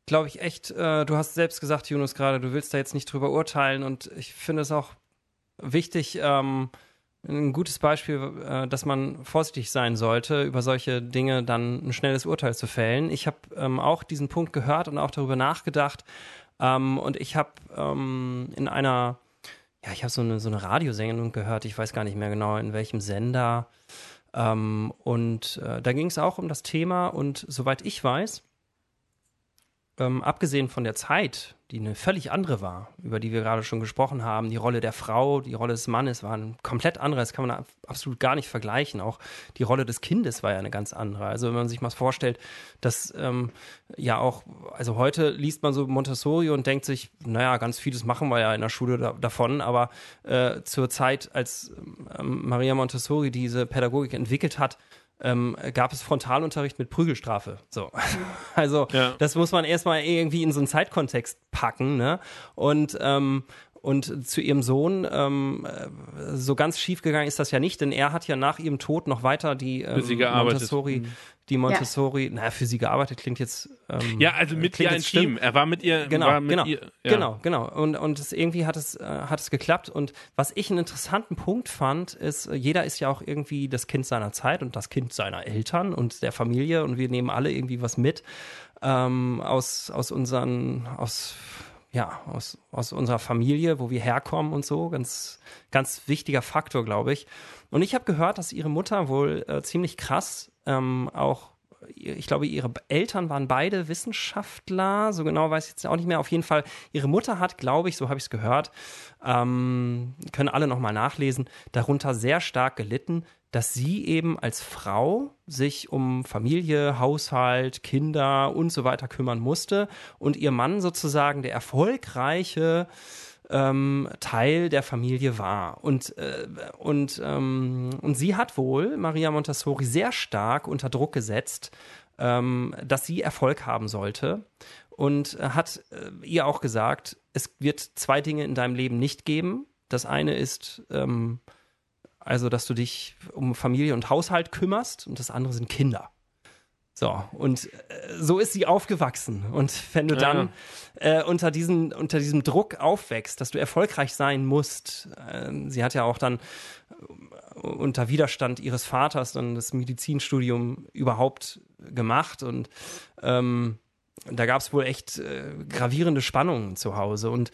glaube ich, echt, äh, du hast selbst gesagt, Yunus, gerade, du willst da jetzt nicht drüber urteilen und ich finde es auch wichtig, ähm, ein gutes Beispiel, äh, dass man vorsichtig sein sollte, über solche Dinge dann ein schnelles Urteil zu fällen. Ich habe ähm, auch diesen Punkt gehört und auch darüber nachgedacht ähm, und ich habe ähm, in einer, ja, ich habe so eine, so eine Radiosendung gehört, ich weiß gar nicht mehr genau, in welchem Sender. Ähm, und äh, da ging es auch um das Thema und soweit ich weiß, ähm, abgesehen von der Zeit, die eine völlig andere war, über die wir gerade schon gesprochen haben, die Rolle der Frau, die Rolle des Mannes waren komplett andere. Das kann man absolut gar nicht vergleichen. Auch die Rolle des Kindes war ja eine ganz andere. Also wenn man sich mal vorstellt, dass ähm, ja auch, also heute liest man so Montessori und denkt sich, naja, ganz vieles machen wir ja in der Schule da, davon, aber äh, zur Zeit, als ähm, Maria Montessori diese Pädagogik entwickelt hat, ähm, gab es Frontalunterricht mit Prügelstrafe. So. Also, ja. das muss man erstmal irgendwie in so einen Zeitkontext packen, ne? Und, ähm, Und zu ihrem Sohn, ähm, so ganz schief gegangen ist das ja nicht, denn er hat ja nach ihrem Tod noch weiter die ähm, Montessori, mhm. die Montessori, ja. naja, für sie gearbeitet klingt jetzt. Ähm, ja, also mit ihr ein Team. Er war mit ihr. Genau, mit genau, ihr, ja. genau, genau. Und und es, irgendwie hat es äh, hat es geklappt. Und was ich einen interessanten Punkt fand, ist, jeder ist ja auch irgendwie das Kind seiner Zeit und das Kind seiner Eltern und der Familie und wir nehmen alle irgendwie was mit ähm, aus aus unseren aus ja, aus, aus unserer Familie, wo wir herkommen und so. Ganz, ganz wichtiger Faktor, glaube ich. Und ich habe gehört, dass ihre Mutter wohl äh, ziemlich krass ähm, auch, ich glaube, ihre Eltern waren beide Wissenschaftler, so genau weiß ich jetzt auch nicht mehr. Auf jeden Fall, ihre Mutter hat, glaube ich, so habe ich es gehört, ähm, können alle nochmal nachlesen, darunter sehr stark gelitten, dass sie eben als Frau sich um Familie, Haushalt, Kinder und so weiter kümmern musste und ihr Mann sozusagen der erfolgreiche ähm, Teil der Familie war. Und, äh, und, ähm, und sie hat wohl Maria Montessori sehr stark unter Druck gesetzt, ähm, dass sie Erfolg haben sollte und hat äh, ihr auch gesagt, es wird zwei Dinge in deinem Leben nicht geben. Das eine ist ähm, also, dass du dich um Familie und Haushalt kümmerst und das andere sind Kinder. So, und äh, so ist sie aufgewachsen. Und wenn du dann ja. äh, unter, diesen, unter diesem Druck aufwächst, dass du erfolgreich sein musst, äh, sie hat ja auch dann äh, unter Widerstand ihres Vaters dann das Medizinstudium überhaupt gemacht und ähm, da gab es wohl echt äh, gravierende Spannungen zu Hause. Und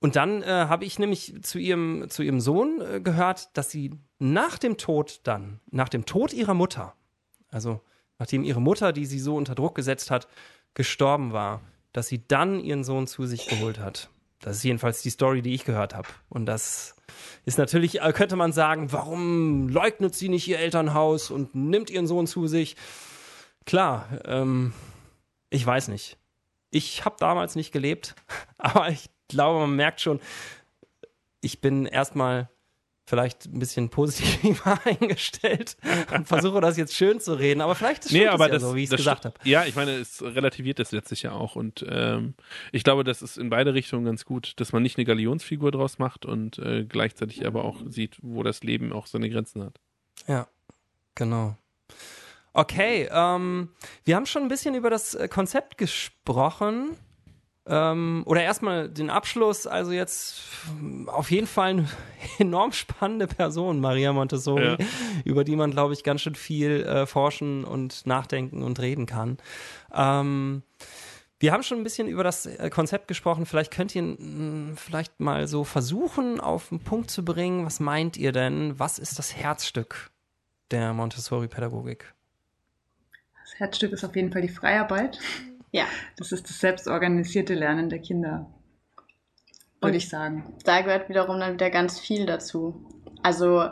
und dann äh, habe ich nämlich zu ihrem, zu ihrem Sohn gehört, dass sie nach dem Tod dann, nach dem Tod ihrer Mutter, also nachdem ihre Mutter, die sie so unter Druck gesetzt hat, gestorben war, dass sie dann ihren Sohn zu sich geholt hat. Das ist jedenfalls die Story, die ich gehört habe. Und das ist natürlich, äh, könnte man sagen, warum leugnet sie nicht ihr Elternhaus und nimmt ihren Sohn zu sich? Klar, ähm, ich weiß nicht. Ich habe damals nicht gelebt, aber ich glaube, man merkt schon, ich bin erstmal vielleicht ein bisschen positiver eingestellt und versuche das jetzt schön zu reden, aber vielleicht ist nee, aber ja das, so, wie ich es gesagt habe. Ja, ich meine, es relativiert das letztlich ja auch und ähm, ich glaube, das ist in beide Richtungen ganz gut, dass man nicht eine Galionsfigur draus macht und äh, gleichzeitig aber auch sieht, wo das Leben auch seine Grenzen hat. Ja, genau. Okay, ähm, wir haben schon ein bisschen über das äh, Konzept gesprochen. Ähm, oder erstmal den Abschluss, also jetzt auf jeden Fall eine enorm spannende Person, Maria Montessori, ja. über die man, glaube ich, ganz schön viel äh, forschen und nachdenken und reden kann. Ähm, wir haben schon ein bisschen über das äh, Konzept gesprochen. Vielleicht könnt ihr mh, hm, vielleicht mal so versuchen, auf den Punkt zu bringen. Was meint ihr denn? Was ist das Herzstück der Montessori-Pädagogik? Das Herzstück ist auf jeden Fall die Freiarbeit. Ja. Das ist das selbstorganisierte Lernen der Kinder, würde ich sagen. Da gehört wiederum dann wieder ganz viel dazu. Also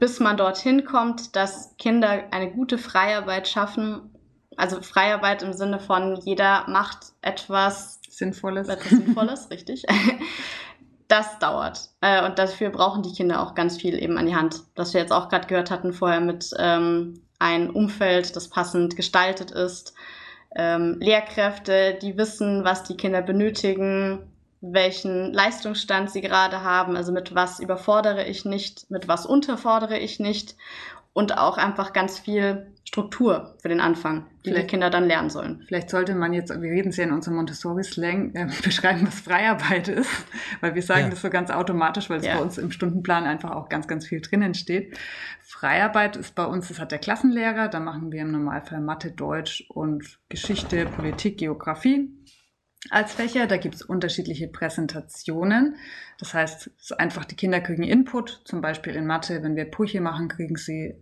bis man dorthin kommt, dass Kinder eine gute Freiarbeit schaffen, also Freiarbeit im Sinne von jeder macht etwas Sinnvolles. Etwas Sinnvolles, richtig. Das dauert. Äh, und dafür brauchen die Kinder auch ganz viel eben an die Hand. Was wir jetzt auch gerade gehört hatten vorher mit ähm, ein Umfeld, das passend gestaltet ist, ähm, Lehrkräfte, die wissen, was die Kinder benötigen, welchen Leistungsstand sie gerade haben, also mit was überfordere ich nicht, mit was unterfordere ich nicht und auch einfach ganz viel Struktur für den Anfang, die vielleicht, die Kinder dann lernen sollen. Vielleicht sollte man jetzt, wir reden es ja in unserem Montessori-Slang, äh, beschreiben, was Freiarbeit ist, weil wir sagen ja. das so ganz automatisch, weil es ja. bei uns im Stundenplan einfach auch ganz, ganz viel drinnen steht. Freiarbeit ist bei uns, das hat der Klassenlehrer, da machen wir im Normalfall Mathe, Deutsch und Geschichte, Politik, Geografie als Fächer. Da gibt es unterschiedliche Präsentationen. Das heißt, einfach die Kinder kriegen Input, zum Beispiel in Mathe, wenn wir Brüche machen, kriegen sie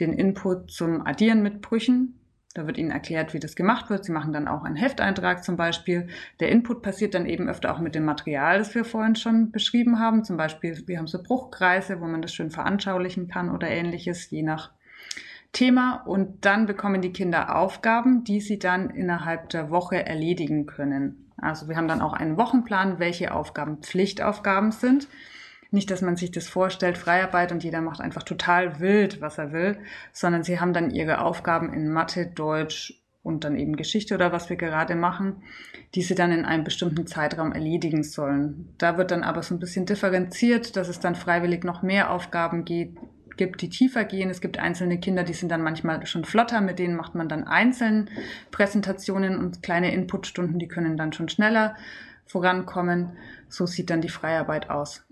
den Input zum Addieren mit Brüchen. Da wird ihnen erklärt, wie das gemacht wird. Sie machen dann auch einen Hefteintrag zum Beispiel. Der Input passiert dann eben öfter auch mit dem Material, das wir vorhin schon beschrieben haben. Zum Beispiel, wir haben so Bruchkreise, wo man das schön veranschaulichen kann oder ähnliches, je nach Thema. Und dann bekommen die Kinder Aufgaben, die sie dann innerhalb der Woche erledigen können. Also wir haben dann auch einen Wochenplan, welche Aufgaben Pflichtaufgaben sind. Nicht, dass man sich das vorstellt, Freiarbeit und jeder macht einfach total wild, was er will, sondern sie haben dann ihre Aufgaben in Mathe, Deutsch und dann eben Geschichte oder was wir gerade machen, die sie dann in einem bestimmten Zeitraum erledigen sollen. Da wird dann aber so ein bisschen differenziert, dass es dann freiwillig noch mehr Aufgaben geht, gibt, die tiefer gehen. Es gibt einzelne Kinder, die sind dann manchmal schon flotter, mit denen macht man dann einzeln Präsentationen und kleine Inputstunden, die können dann schon schneller vorankommen. So sieht dann die Freiarbeit aus.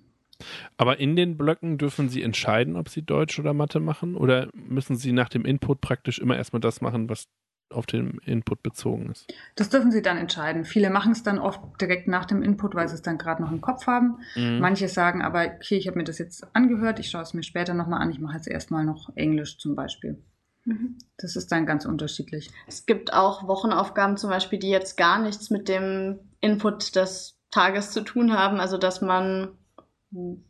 Aber in den Blöcken dürfen Sie entscheiden, ob Sie Deutsch oder Mathe machen? Oder müssen Sie nach dem Input praktisch immer erstmal das machen, was auf den Input bezogen ist? Das dürfen Sie dann entscheiden. Viele machen es dann oft direkt nach dem Input, weil sie es dann gerade noch im Kopf haben. Mhm. Manche sagen aber, okay, ich habe mir das jetzt angehört, ich schaue es mir später nochmal an, ich mache jetzt erstmal noch Englisch zum Beispiel. Mhm. Das ist dann ganz unterschiedlich. Es gibt auch Wochenaufgaben zum Beispiel, die jetzt gar nichts mit dem Input des Tages zu tun haben. Also dass man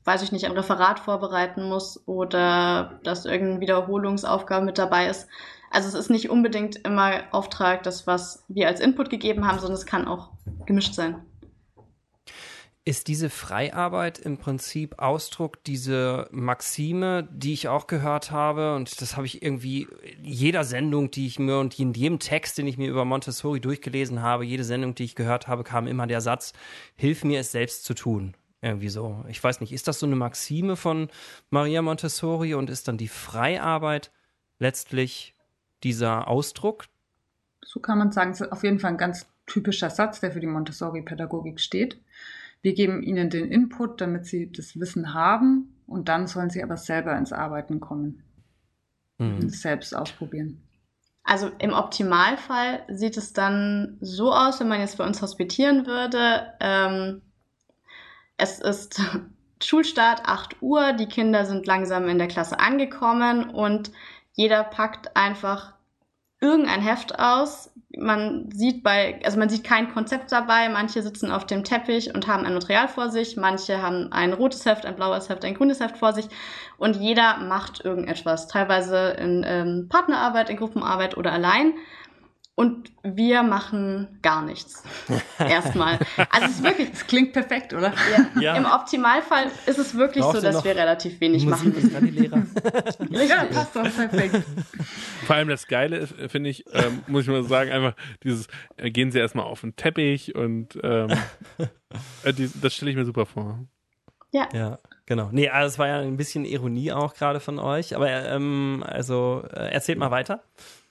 weiß ich nicht, ein Referat vorbereiten muss oder dass irgendeine Wiederholungsaufgabe mit dabei ist. Also es ist nicht unbedingt immer Auftrag, das, was wir als Input gegeben haben, sondern es kann auch gemischt sein. Ist diese Freiarbeit im Prinzip Ausdruck dieser Maxime, die ich auch gehört habe? Und das habe ich irgendwie jeder Sendung, die ich mir und in jedem Text, den ich mir über Montessori durchgelesen habe, jede Sendung, die ich gehört habe, kam immer der Satz, hilf mir es selbst zu tun. Irgendwie so. Ich weiß nicht, ist das so eine Maxime von Maria Montessori und ist dann die Freiarbeit letztlich dieser Ausdruck? So kann man sagen, es ist auf jeden Fall ein ganz typischer Satz, der für die Montessori-Pädagogik steht. Wir geben ihnen den Input, damit sie das Wissen haben und dann sollen sie aber selber ins Arbeiten kommen mhm. und es selbst ausprobieren. Also im Optimalfall sieht es dann so aus, wenn man jetzt bei uns hospitieren würde, ähm, es ist Schulstart 8 Uhr, die Kinder sind langsam in der Klasse angekommen und jeder packt einfach irgendein Heft aus. Man sieht bei, also man sieht kein Konzept dabei. Manche sitzen auf dem Teppich und haben ein Material vor sich. Manche haben ein rotes Heft, ein blaues Heft, ein grünes Heft vor sich. Und jeder macht irgendetwas. Teilweise in ähm, Partnerarbeit, in Gruppenarbeit oder allein und wir machen gar nichts. Erstmal. Also es ist wirklich. Das klingt perfekt, oder? Ja. ja. Im Optimalfall ist es wirklich Brauchst so, dass wir relativ wenig Musik machen. Die Lehrer. ja, passt doch perfekt. Vor allem das Geile ist, finde ich, ähm, muss ich mal sagen, einfach dieses, äh, gehen Sie erstmal auf den Teppich und ähm, äh, die, das stelle ich mir super vor. Ja. Ja. Genau. Nee, also es war ja ein bisschen Ironie auch gerade von euch, aber ähm, also äh, erzählt mal weiter.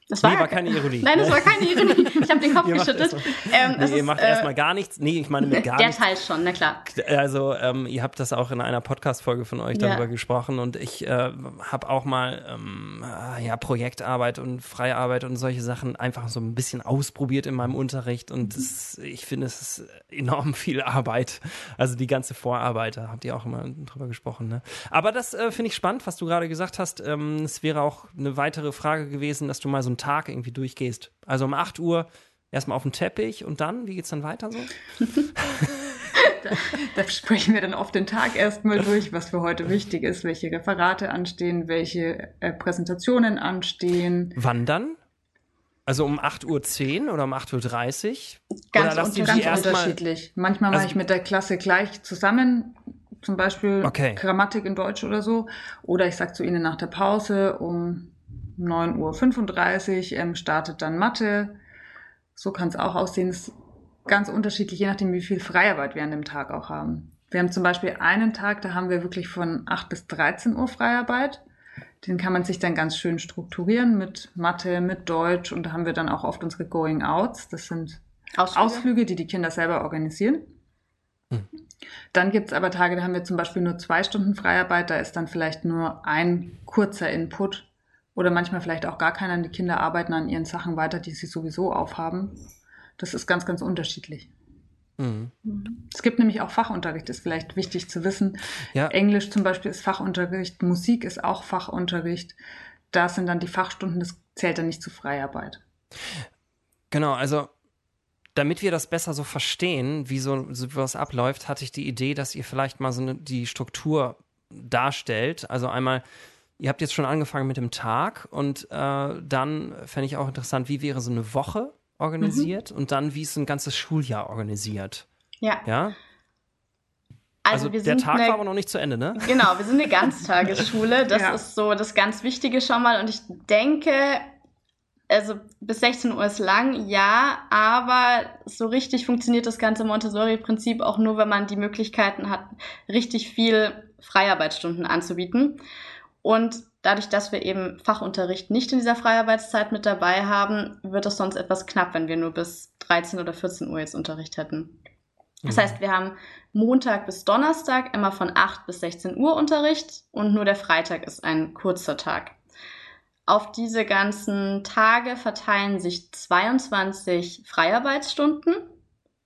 Das war, nee, war keine Ironie. Nein, das war keine Ironie. Ich habe den Kopf geschüttelt. Ähm, nee, ihr macht äh, erstmal gar nichts. Nee, ich meine mit gar der nichts. Der Teil schon, na klar. Also, ähm, ihr habt das auch in einer Podcast-Folge von euch darüber ja. gesprochen und ich äh, habe auch mal ähm, äh, ja, Projektarbeit und Freiarbeit und solche Sachen einfach so ein bisschen ausprobiert in meinem Unterricht und das, ich finde, es ist enorm viel Arbeit. Also die ganze Vorarbeit, da habt ihr auch immer drüber gesprochen. Ne? Aber das äh, finde ich spannend, was du gerade gesagt hast. Ähm, es wäre auch eine weitere Frage gewesen, dass du mal so ein Tag irgendwie durchgehst. Also um 8 Uhr erstmal auf den Teppich und dann, wie geht es dann weiter so? da, da, sprechen wir dann auf den Tag erstmal durch, was für heute wichtig ist, welche Referate anstehen, welche äh, Präsentationen anstehen. Wann dann? Also um 8.10 Uhr oder um 8.30 Uhr? Ganz, unter ganz unterschiedlich. Manchmal also, mache ich mit der Klasse gleich zusammen, zum Beispiel okay. Grammatik in Deutsch oder so. Oder ich sage zu Ihnen nach der Pause um 9.35 Uhr ähm, startet dann Mathe. So kann es auch aussehen. Es ist ganz unterschiedlich, je nachdem, wie viel Freiarbeit wir an dem Tag auch haben. Wir haben zum Beispiel einen Tag, da haben wir wirklich von 8 bis 13 Uhr Freiarbeit. Den kann man sich dann ganz schön strukturieren mit Mathe, mit Deutsch und da haben wir dann auch oft unsere Going Outs. Das sind Ausflüge, Ausflüge die die Kinder selber organisieren. Hm. Dann gibt es aber Tage, da haben wir zum Beispiel nur zwei Stunden Freiarbeit, da ist dann vielleicht nur ein kurzer Input oder manchmal vielleicht auch gar keiner. Die Kinder arbeiten an ihren Sachen weiter, die sie sowieso aufhaben. Das ist ganz, ganz unterschiedlich. Mhm. Es gibt nämlich auch Fachunterricht, ist vielleicht wichtig zu wissen. Ja. Englisch zum Beispiel ist Fachunterricht, Musik ist auch Fachunterricht. Da sind dann die Fachstunden, das zählt dann nicht zu Freiarbeit. Genau, also damit wir das besser so verstehen, wie so, so was abläuft, hatte ich die Idee, dass ihr vielleicht mal so eine, die Struktur darstellt. Also einmal Ihr habt jetzt schon angefangen mit dem Tag und äh, dann fände ich auch interessant, wie wäre so eine Woche organisiert mhm. und dann, wie ist ein ganzes Schuljahr organisiert? Ja. Ja? Also, also der Tag eine, war aber noch nicht zu Ende, ne? Genau, wir sind eine Ganztagesschule. Das ja. ist so das ganz Wichtige schon mal. Und ich denke, also bis 16 Uhr ist lang, ja, aber so richtig funktioniert das ganze Montessori-Prinzip auch nur, wenn man die Möglichkeiten hat, richtig viel Freiarbeitsstunden anzubieten. Und dadurch, dass wir eben Fachunterricht nicht in dieser Freiarbeitszeit mit dabei haben, wird es sonst etwas knapp, wenn wir nur bis 13 oder 14 Uhr jetzt Unterricht hätten. Das mhm. heißt, wir haben Montag bis Donnerstag immer von 8 bis 16 Uhr Unterricht und nur der Freitag ist ein kurzer Tag. Auf diese ganzen Tage verteilen sich 22 Freiarbeitsstunden.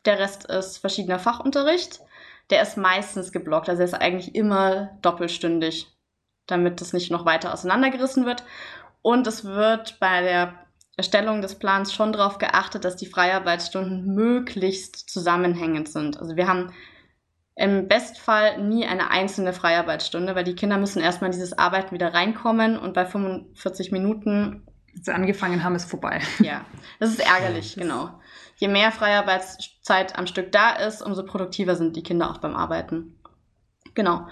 Der Rest ist verschiedener Fachunterricht. Der ist meistens geblockt, also er ist eigentlich immer doppelstündig, damit es nicht noch weiter auseinandergerissen wird. Und es wird bei der Erstellung des Plans schon darauf geachtet, dass die Freiarbeitsstunden möglichst zusammenhängend sind. Also wir haben im Bestfall nie eine einzelne Freiarbeitsstunde, weil die Kinder müssen erstmal in dieses Arbeiten wieder reinkommen und bei 45 Minuten. Wenn sie angefangen haben, ist vorbei. Ja, das ist ärgerlich, ja, genau. Je mehr Freiarbeitszeit am Stück da ist, umso produktiver sind die Kinder auch beim Arbeiten. Genau.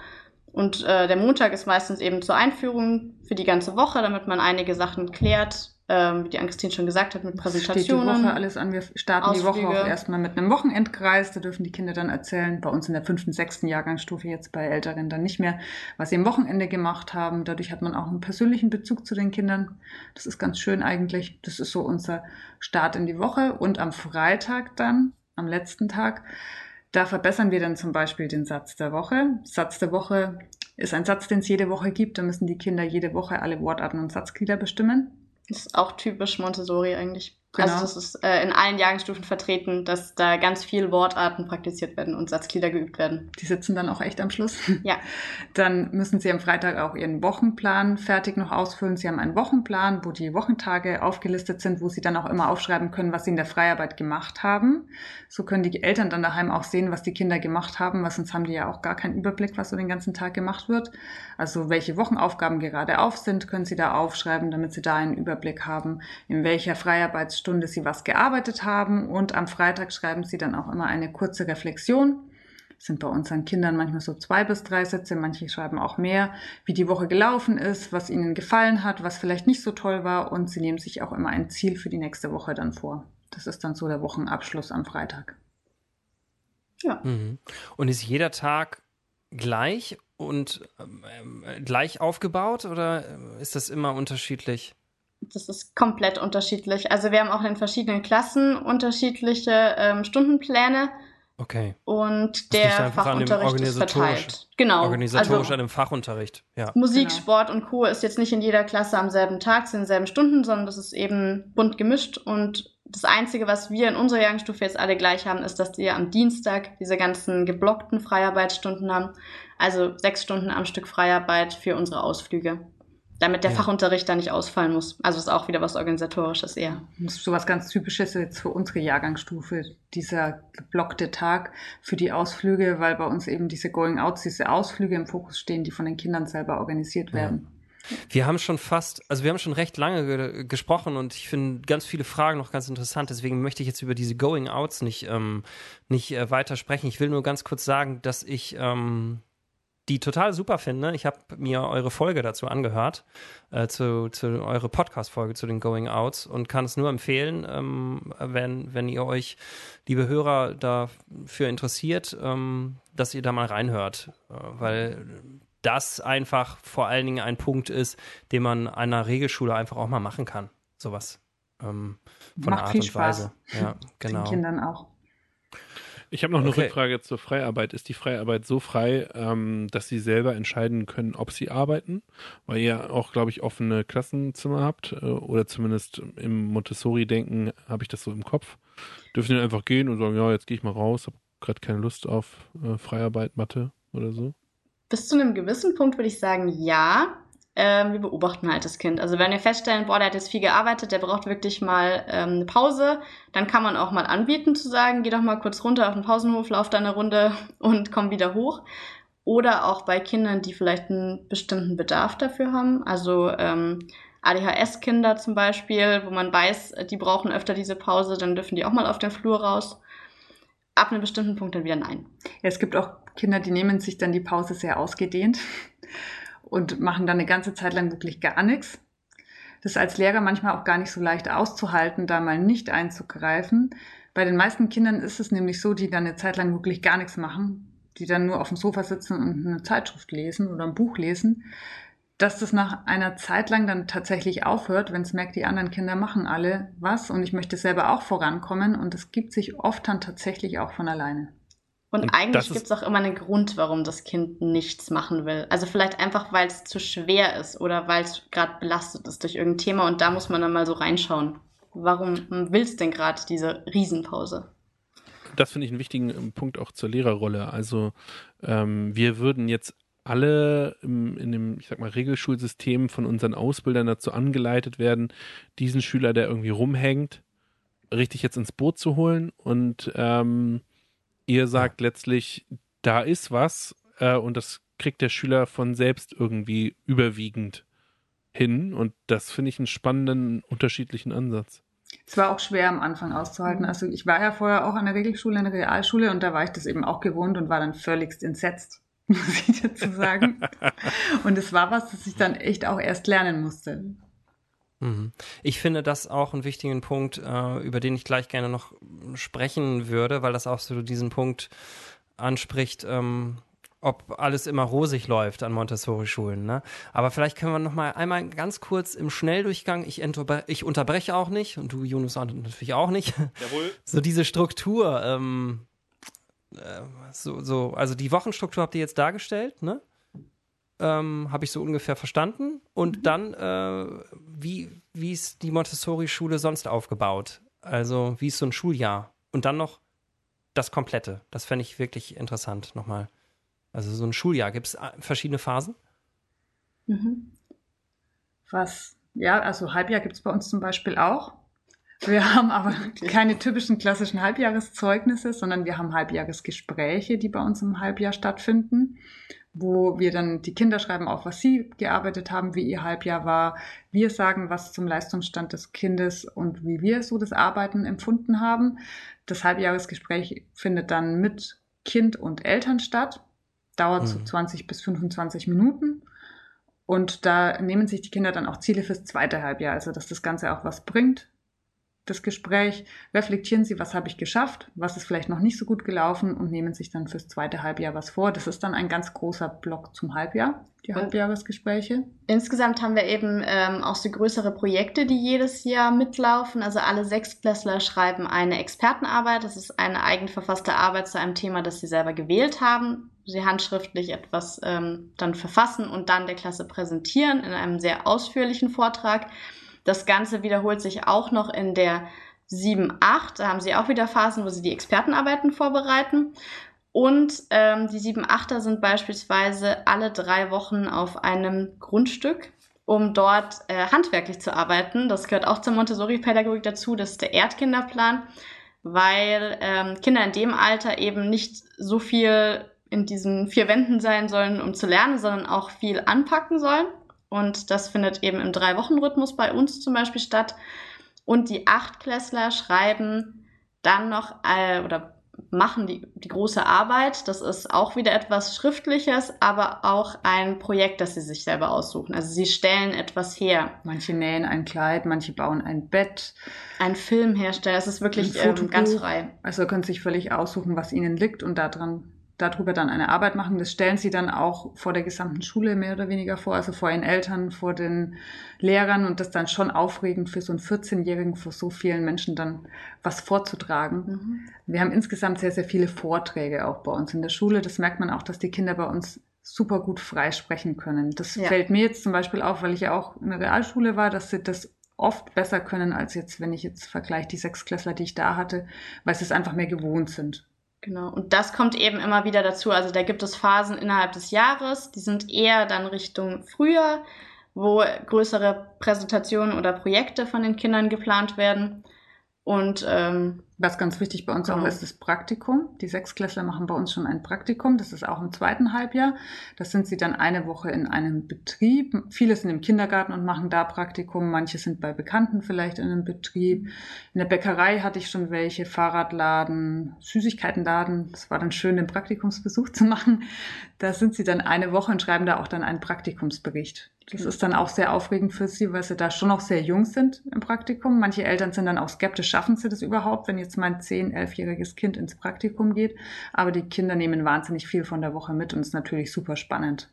Und äh, der Montag ist meistens eben zur Einführung für die ganze Woche, damit man einige Sachen klärt, ähm, wie die Ann-Christine schon gesagt hat, mit Präsentationen. Steht die Woche alles an. Wir starten Ausflüge. die Woche auch erstmal mit einem Wochenendkreis. Da dürfen die Kinder dann erzählen, bei uns in der fünften, sechsten Jahrgangsstufe, jetzt bei Älteren dann nicht mehr, was sie am Wochenende gemacht haben. Dadurch hat man auch einen persönlichen Bezug zu den Kindern. Das ist ganz schön eigentlich. Das ist so unser Start in die Woche. Und am Freitag dann, am letzten Tag, da verbessern wir dann zum Beispiel den Satz der Woche. Satz der Woche ist ein Satz, den es jede Woche gibt. Da müssen die Kinder jede Woche alle Wortarten und Satzglieder bestimmen. Das ist auch typisch Montessori eigentlich. Genau. Also das ist äh, in allen Jahrgangsstufen vertreten, dass da ganz viel Wortarten praktiziert werden und Satzglieder geübt werden. Die sitzen dann auch echt am Schluss. Ja. Dann müssen Sie am Freitag auch Ihren Wochenplan fertig noch ausfüllen. Sie haben einen Wochenplan, wo die Wochentage aufgelistet sind, wo Sie dann auch immer aufschreiben können, was Sie in der Freiarbeit gemacht haben. So können die Eltern dann daheim auch sehen, was die Kinder gemacht haben, weil sonst haben die ja auch gar keinen Überblick, was so den ganzen Tag gemacht wird. Also welche Wochenaufgaben gerade auf sind, können Sie da aufschreiben, damit Sie da einen Überblick haben, in welcher Freiarbeitsstunde Stunde Sie was gearbeitet haben und am Freitag schreiben Sie dann auch immer eine kurze Reflexion. Das sind bei unseren Kindern manchmal so zwei bis drei Sätze, manche schreiben auch mehr, wie die Woche gelaufen ist, was ihnen gefallen hat, was vielleicht nicht so toll war und sie nehmen sich auch immer ein Ziel für die nächste Woche dann vor. Das ist dann so der Wochenabschluss am Freitag. Ja. Mhm. Und ist jeder Tag gleich und ähm, gleich aufgebaut oder ist das immer unterschiedlich? Das ist komplett unterschiedlich. Also wir haben auch in verschiedenen Klassen unterschiedliche ähm, Stundenpläne. Okay. Und der Fachunterricht ist verteilt. Genau. Organisatorisch also, an dem Fachunterricht, ja. Musik, genau. Sport und Co. ist jetzt nicht in jeder Klasse am selben Tag, zu denselben Stunden, sondern das ist eben bunt gemischt. Und das Einzige, was wir in unserer Jahrgangsstufe jetzt alle gleich haben, ist, dass wir am Dienstag diese ganzen geblockten Freiarbeitsstunden haben. Also sechs Stunden am Stück Freiarbeit für unsere Ausflüge damit der ja. Fachunterricht da nicht ausfallen muss. Also ist auch wieder was Organisatorisches eher. Das ist so was ganz Typisches jetzt für unsere Jahrgangsstufe, dieser geblockte Tag für die Ausflüge, weil bei uns eben diese Going Outs, diese Ausflüge im Fokus stehen, die von den Kindern selber organisiert werden. Ja. Wir haben schon fast, also wir haben schon recht lange ge gesprochen und ich finde ganz viele Fragen noch ganz interessant. Deswegen möchte ich jetzt über diese Going Outs nicht, ähm, nicht äh, weiter sprechen. Ich will nur ganz kurz sagen, dass ich ähm, die total super finde. Ich habe mir eure Folge dazu angehört, äh, zu, zu eure Podcast-Folge zu den Going Outs und kann es nur empfehlen, ähm, wenn, wenn ihr euch, liebe Hörer, dafür interessiert, ähm, dass ihr da mal reinhört. Äh, weil das einfach vor allen Dingen ein Punkt ist, den man einer Regelschule einfach auch mal machen kann. Sowas. Ähm, von Macht Art viel und Spaß. Weise. Ja, genau. Den Kindern auch. Ich habe noch eine okay. Rückfrage zur Freiarbeit. Ist die Freiarbeit so frei, ähm, dass Sie selber entscheiden können, ob Sie arbeiten? Weil ihr auch, glaube ich, offene Klassenzimmer habt äh, oder zumindest im Montessori-Denken habe ich das so im Kopf. Dürfen Sie einfach gehen und sagen, ja, jetzt gehe ich mal raus, habe gerade keine Lust auf äh, Freiarbeit, Mathe oder so? Bis zu einem gewissen Punkt würde ich sagen, ja ähm, wir beobachten halt das Kind. Also wenn wir feststellen, boah, der hat jetzt viel gearbeitet, der braucht wirklich mal ähm, eine Pause, dann kann man auch mal anbieten zu sagen, geh doch mal kurz runter auf den Pausenhof, lauf da eine Runde und komm wieder hoch. Oder auch bei Kindern, die vielleicht einen bestimmten Bedarf dafür haben. Also ähm, ADHS-Kinder zum Beispiel, wo man weiß, die brauchen öfter diese Pause, dann dürfen die auch mal auf den Flur raus. Ab einem bestimmten Punkt dann wieder nein. Ja, es gibt auch Kinder, die nehmen sich dann die Pause sehr ausgedehnt und machen dann eine ganze Zeit lang wirklich gar nichts. Das ist als Lehrer manchmal auch gar nicht so leicht auszuhalten, da mal nicht einzugreifen. Bei den meisten Kindern ist es nämlich so, die dann eine Zeit lang wirklich gar nichts machen, die dann nur auf dem Sofa sitzen und eine Zeitschrift lesen oder ein Buch lesen, dass das nach einer Zeit lang dann tatsächlich aufhört, wenn es merkt, die anderen Kinder machen alle was und ich möchte selber auch vorankommen und es gibt sich oft dann tatsächlich auch von alleine. Und, und eigentlich gibt es auch immer einen Grund, warum das Kind nichts machen will. Also vielleicht einfach, weil es zu schwer ist oder weil es gerade belastet ist durch irgendein Thema und da muss man dann mal so reinschauen. Warum willst denn gerade diese Riesenpause? Das finde ich einen wichtigen ähm, Punkt auch zur Lehrerrolle. Also ähm, wir würden jetzt alle im, in dem, ich sag mal, Regelschulsystem von unseren Ausbildern dazu angeleitet werden, diesen Schüler, der irgendwie rumhängt, richtig jetzt ins Boot zu holen und ähm, ihr sagt ja. letztlich, da ist was äh, und das kriegt der Schüler von selbst irgendwie überwiegend hin und das finde ich einen spannenden, unterschiedlichen Ansatz. Es war auch schwer am Anfang auszuhalten. Also ich war ja vorher auch an der Regelschule, an der Realschule und da war ich das eben auch gewohnt und war dann völligst entsetzt, muss ich dazu sagen. und es war was, das ich dann echt auch erst lernen musste. Mhm. Ich finde das auch einen wichtigen Punkt, äh, über den ich gleich gerne noch sprechen würde, weil das auch so diesen Punkt anspricht, ähm, ob alles immer rosig läuft an Montessori-Schulen. Ne? Aber vielleicht können wir noch mal einmal ganz kurz im Schnelldurchgang, ich, ich unterbreche auch nicht und du, Jonas, natürlich auch nicht. Jawohl. So diese Struktur, ähm, äh, so, so, also die Wochenstruktur habt ihr jetzt dargestellt, ne? Ähm, habe ich so ungefähr verstanden. Und mhm. dann, äh, wie, wie ist die Montessori-Schule sonst aufgebaut? Also, wie ist so ein Schuljahr? Und dann noch das Komplette. Das fände ich wirklich interessant nochmal. Also, so ein Schuljahr. Gibt es äh, verschiedene Phasen? Mhm. Was? Ja, also Halbjahr gibt es bei uns zum Beispiel auch. Wir haben aber keine typischen klassischen Halbjahreszeugnisse, sondern wir haben Halbjahresgespräche, die bei uns im Halbjahr stattfinden wo wir dann die Kinder schreiben auf, was sie gearbeitet haben, wie ihr Halbjahr war. Wir sagen was zum Leistungsstand des Kindes und wie wir so das Arbeiten empfunden haben. Das Halbjahresgespräch findet dann mit Kind und Eltern statt, dauert mhm. so 20 bis 25 Minuten. Und da nehmen sich die Kinder dann auch Ziele fürs zweite Halbjahr, also dass das Ganze auch was bringt, das Gespräch, reflektieren Sie, was habe ich geschafft, was ist vielleicht noch nicht so gut gelaufen und nehmen sich dann fürs zweite Halbjahr was vor. Das ist dann ein ganz großer Block zum Halbjahr, die und Halbjahresgespräche. Insgesamt haben wir eben ähm, auch so größere Projekte, die jedes Jahr mitlaufen. Also alle Sechstklässler schreiben eine Expertenarbeit. Das ist eine eigenverfasste Arbeit zu einem Thema, das sie selber gewählt haben. Sie handschriftlich etwas ähm, dann verfassen und dann der Klasse präsentieren in einem sehr ausführlichen Vortrag. Das Ganze wiederholt sich auch noch in der 7, 8. Da haben sie auch wieder Phasen, wo sie die Expertenarbeiten vorbereiten. Und ähm, die 7, 8er sind beispielsweise alle drei Wochen auf einem Grundstück, um dort äh, handwerklich zu arbeiten. Das gehört auch zur Montessori-Pädagogik dazu. Das ist der Erdkinderplan, weil ähm, Kinder in dem Alter eben nicht so viel in diesen vier Wänden sein sollen, um zu lernen, sondern auch viel anpacken sollen. Und das findet eben im Drei-Wochen-Rhythmus bei uns zum Beispiel statt. Und die Achtklässler schreiben dann noch äh, oder machen die, die große Arbeit. Das ist auch wieder etwas Schriftliches, aber auch ein Projekt, das sie sich selber aussuchen. Also sie stellen etwas her. Manche nähen ein Kleid, manche bauen ein Bett. Ein Film herstellen. Das ist wirklich ähm, ganz frei. Also können sich völlig aussuchen, was ihnen liegt und daran darüber dann eine Arbeit machen. Das stellen sie dann auch vor der gesamten Schule mehr oder weniger vor, also vor ihren Eltern, vor den Lehrern und das dann schon aufregend für so einen 14-Jährigen, vor so vielen Menschen dann was vorzutragen. Mhm. Wir haben insgesamt sehr, sehr viele Vorträge auch bei uns in der Schule. Das merkt man auch, dass die Kinder bei uns super gut frei sprechen können. Das ja. fällt mir jetzt zum Beispiel auf, weil ich ja auch in der Realschule war, dass sie das oft besser können als jetzt, wenn ich jetzt vergleiche die Sechsklässler, die ich da hatte, weil sie es einfach mehr gewohnt sind. Genau. Und das kommt eben immer wieder dazu. Also da gibt es Phasen innerhalb des Jahres, die sind eher dann Richtung Frühjahr, wo größere Präsentationen oder Projekte von den Kindern geplant werden. Und ähm, Was ganz wichtig bei uns genau. auch ist, das Praktikum. Die Sechsklässler machen bei uns schon ein Praktikum. Das ist auch im zweiten Halbjahr. Das sind sie dann eine Woche in einem Betrieb. Viele sind im Kindergarten und machen da Praktikum. Manche sind bei Bekannten vielleicht in einem Betrieb. In der Bäckerei hatte ich schon welche, Fahrradladen, Süßigkeitenladen. Das war dann schön, den Praktikumsbesuch zu machen. Da sind sie dann eine Woche und schreiben da auch dann einen Praktikumsbericht. Das ist dann auch sehr aufregend für sie, weil sie da schon noch sehr jung sind im Praktikum. Manche Eltern sind dann auch skeptisch, schaffen sie das überhaupt, wenn jetzt mein 10-, 11-jähriges Kind ins Praktikum geht. Aber die Kinder nehmen wahnsinnig viel von der Woche mit und ist natürlich super spannend.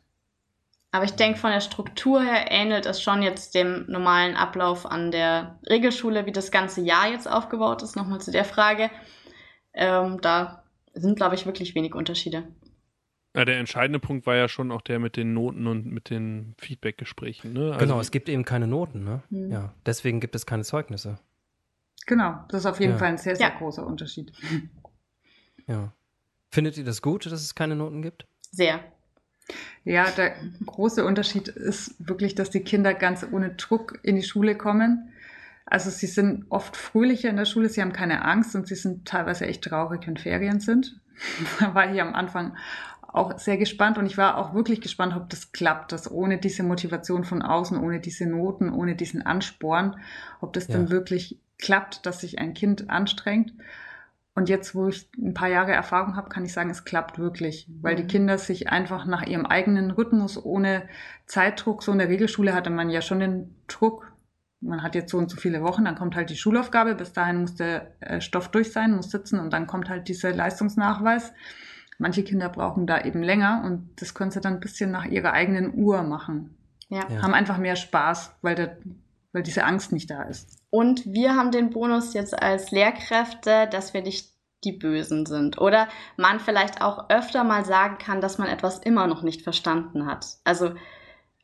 Aber ich denke, von der Struktur her ähnelt es schon jetzt dem normalen Ablauf an der Regelschule, wie das ganze Jahr jetzt aufgebaut ist. Nochmal zu der Frage. Ähm, da sind, glaube ich, wirklich wenig Unterschiede. Ja, der entscheidende Punkt war ja schon auch der mit den Noten und mit den Feedbackgesprächen. Ne? Also genau, es gibt eben keine Noten. Ne? Mhm. Ja, deswegen gibt es keine Zeugnisse. Genau, das ist auf jeden ja. Fall ein sehr, sehr ja. großer Unterschied. Ja. Findet ihr das gut, dass es keine Noten gibt? Sehr. Ja, der große Unterschied ist wirklich, dass die Kinder ganz ohne Druck in die Schule kommen. Also sie sind oft fröhlicher in der Schule, sie haben keine Angst und sie sind teilweise echt traurig, wenn Ferien sind. Da war ich am Anfang auch sehr gespannt und ich war auch wirklich gespannt, ob das klappt, dass ohne diese Motivation von außen, ohne diese Noten, ohne diesen Ansporn, ob das ja. dann wirklich klappt, dass sich ein Kind anstrengt. Und jetzt, wo ich ein paar Jahre Erfahrung habe, kann ich sagen, es klappt wirklich, weil mhm. die Kinder sich einfach nach ihrem eigenen Rhythmus ohne Zeitdruck, so in der Regelschule hatte man ja schon den Druck, man hat jetzt so und so viele Wochen, dann kommt halt die Schulaufgabe, bis dahin muss der äh, Stoff durch sein, muss sitzen und dann kommt halt dieser Leistungsnachweis. Manche Kinder brauchen da eben länger und das können sie dann ein bisschen nach ihrer eigenen Uhr machen. Ja. ja. Haben einfach mehr Spaß, weil, der, weil diese Angst nicht da ist. Und wir haben den Bonus jetzt als Lehrkräfte, dass wir nicht die Bösen sind. Oder man vielleicht auch öfter mal sagen kann, dass man etwas immer noch nicht verstanden hat. Also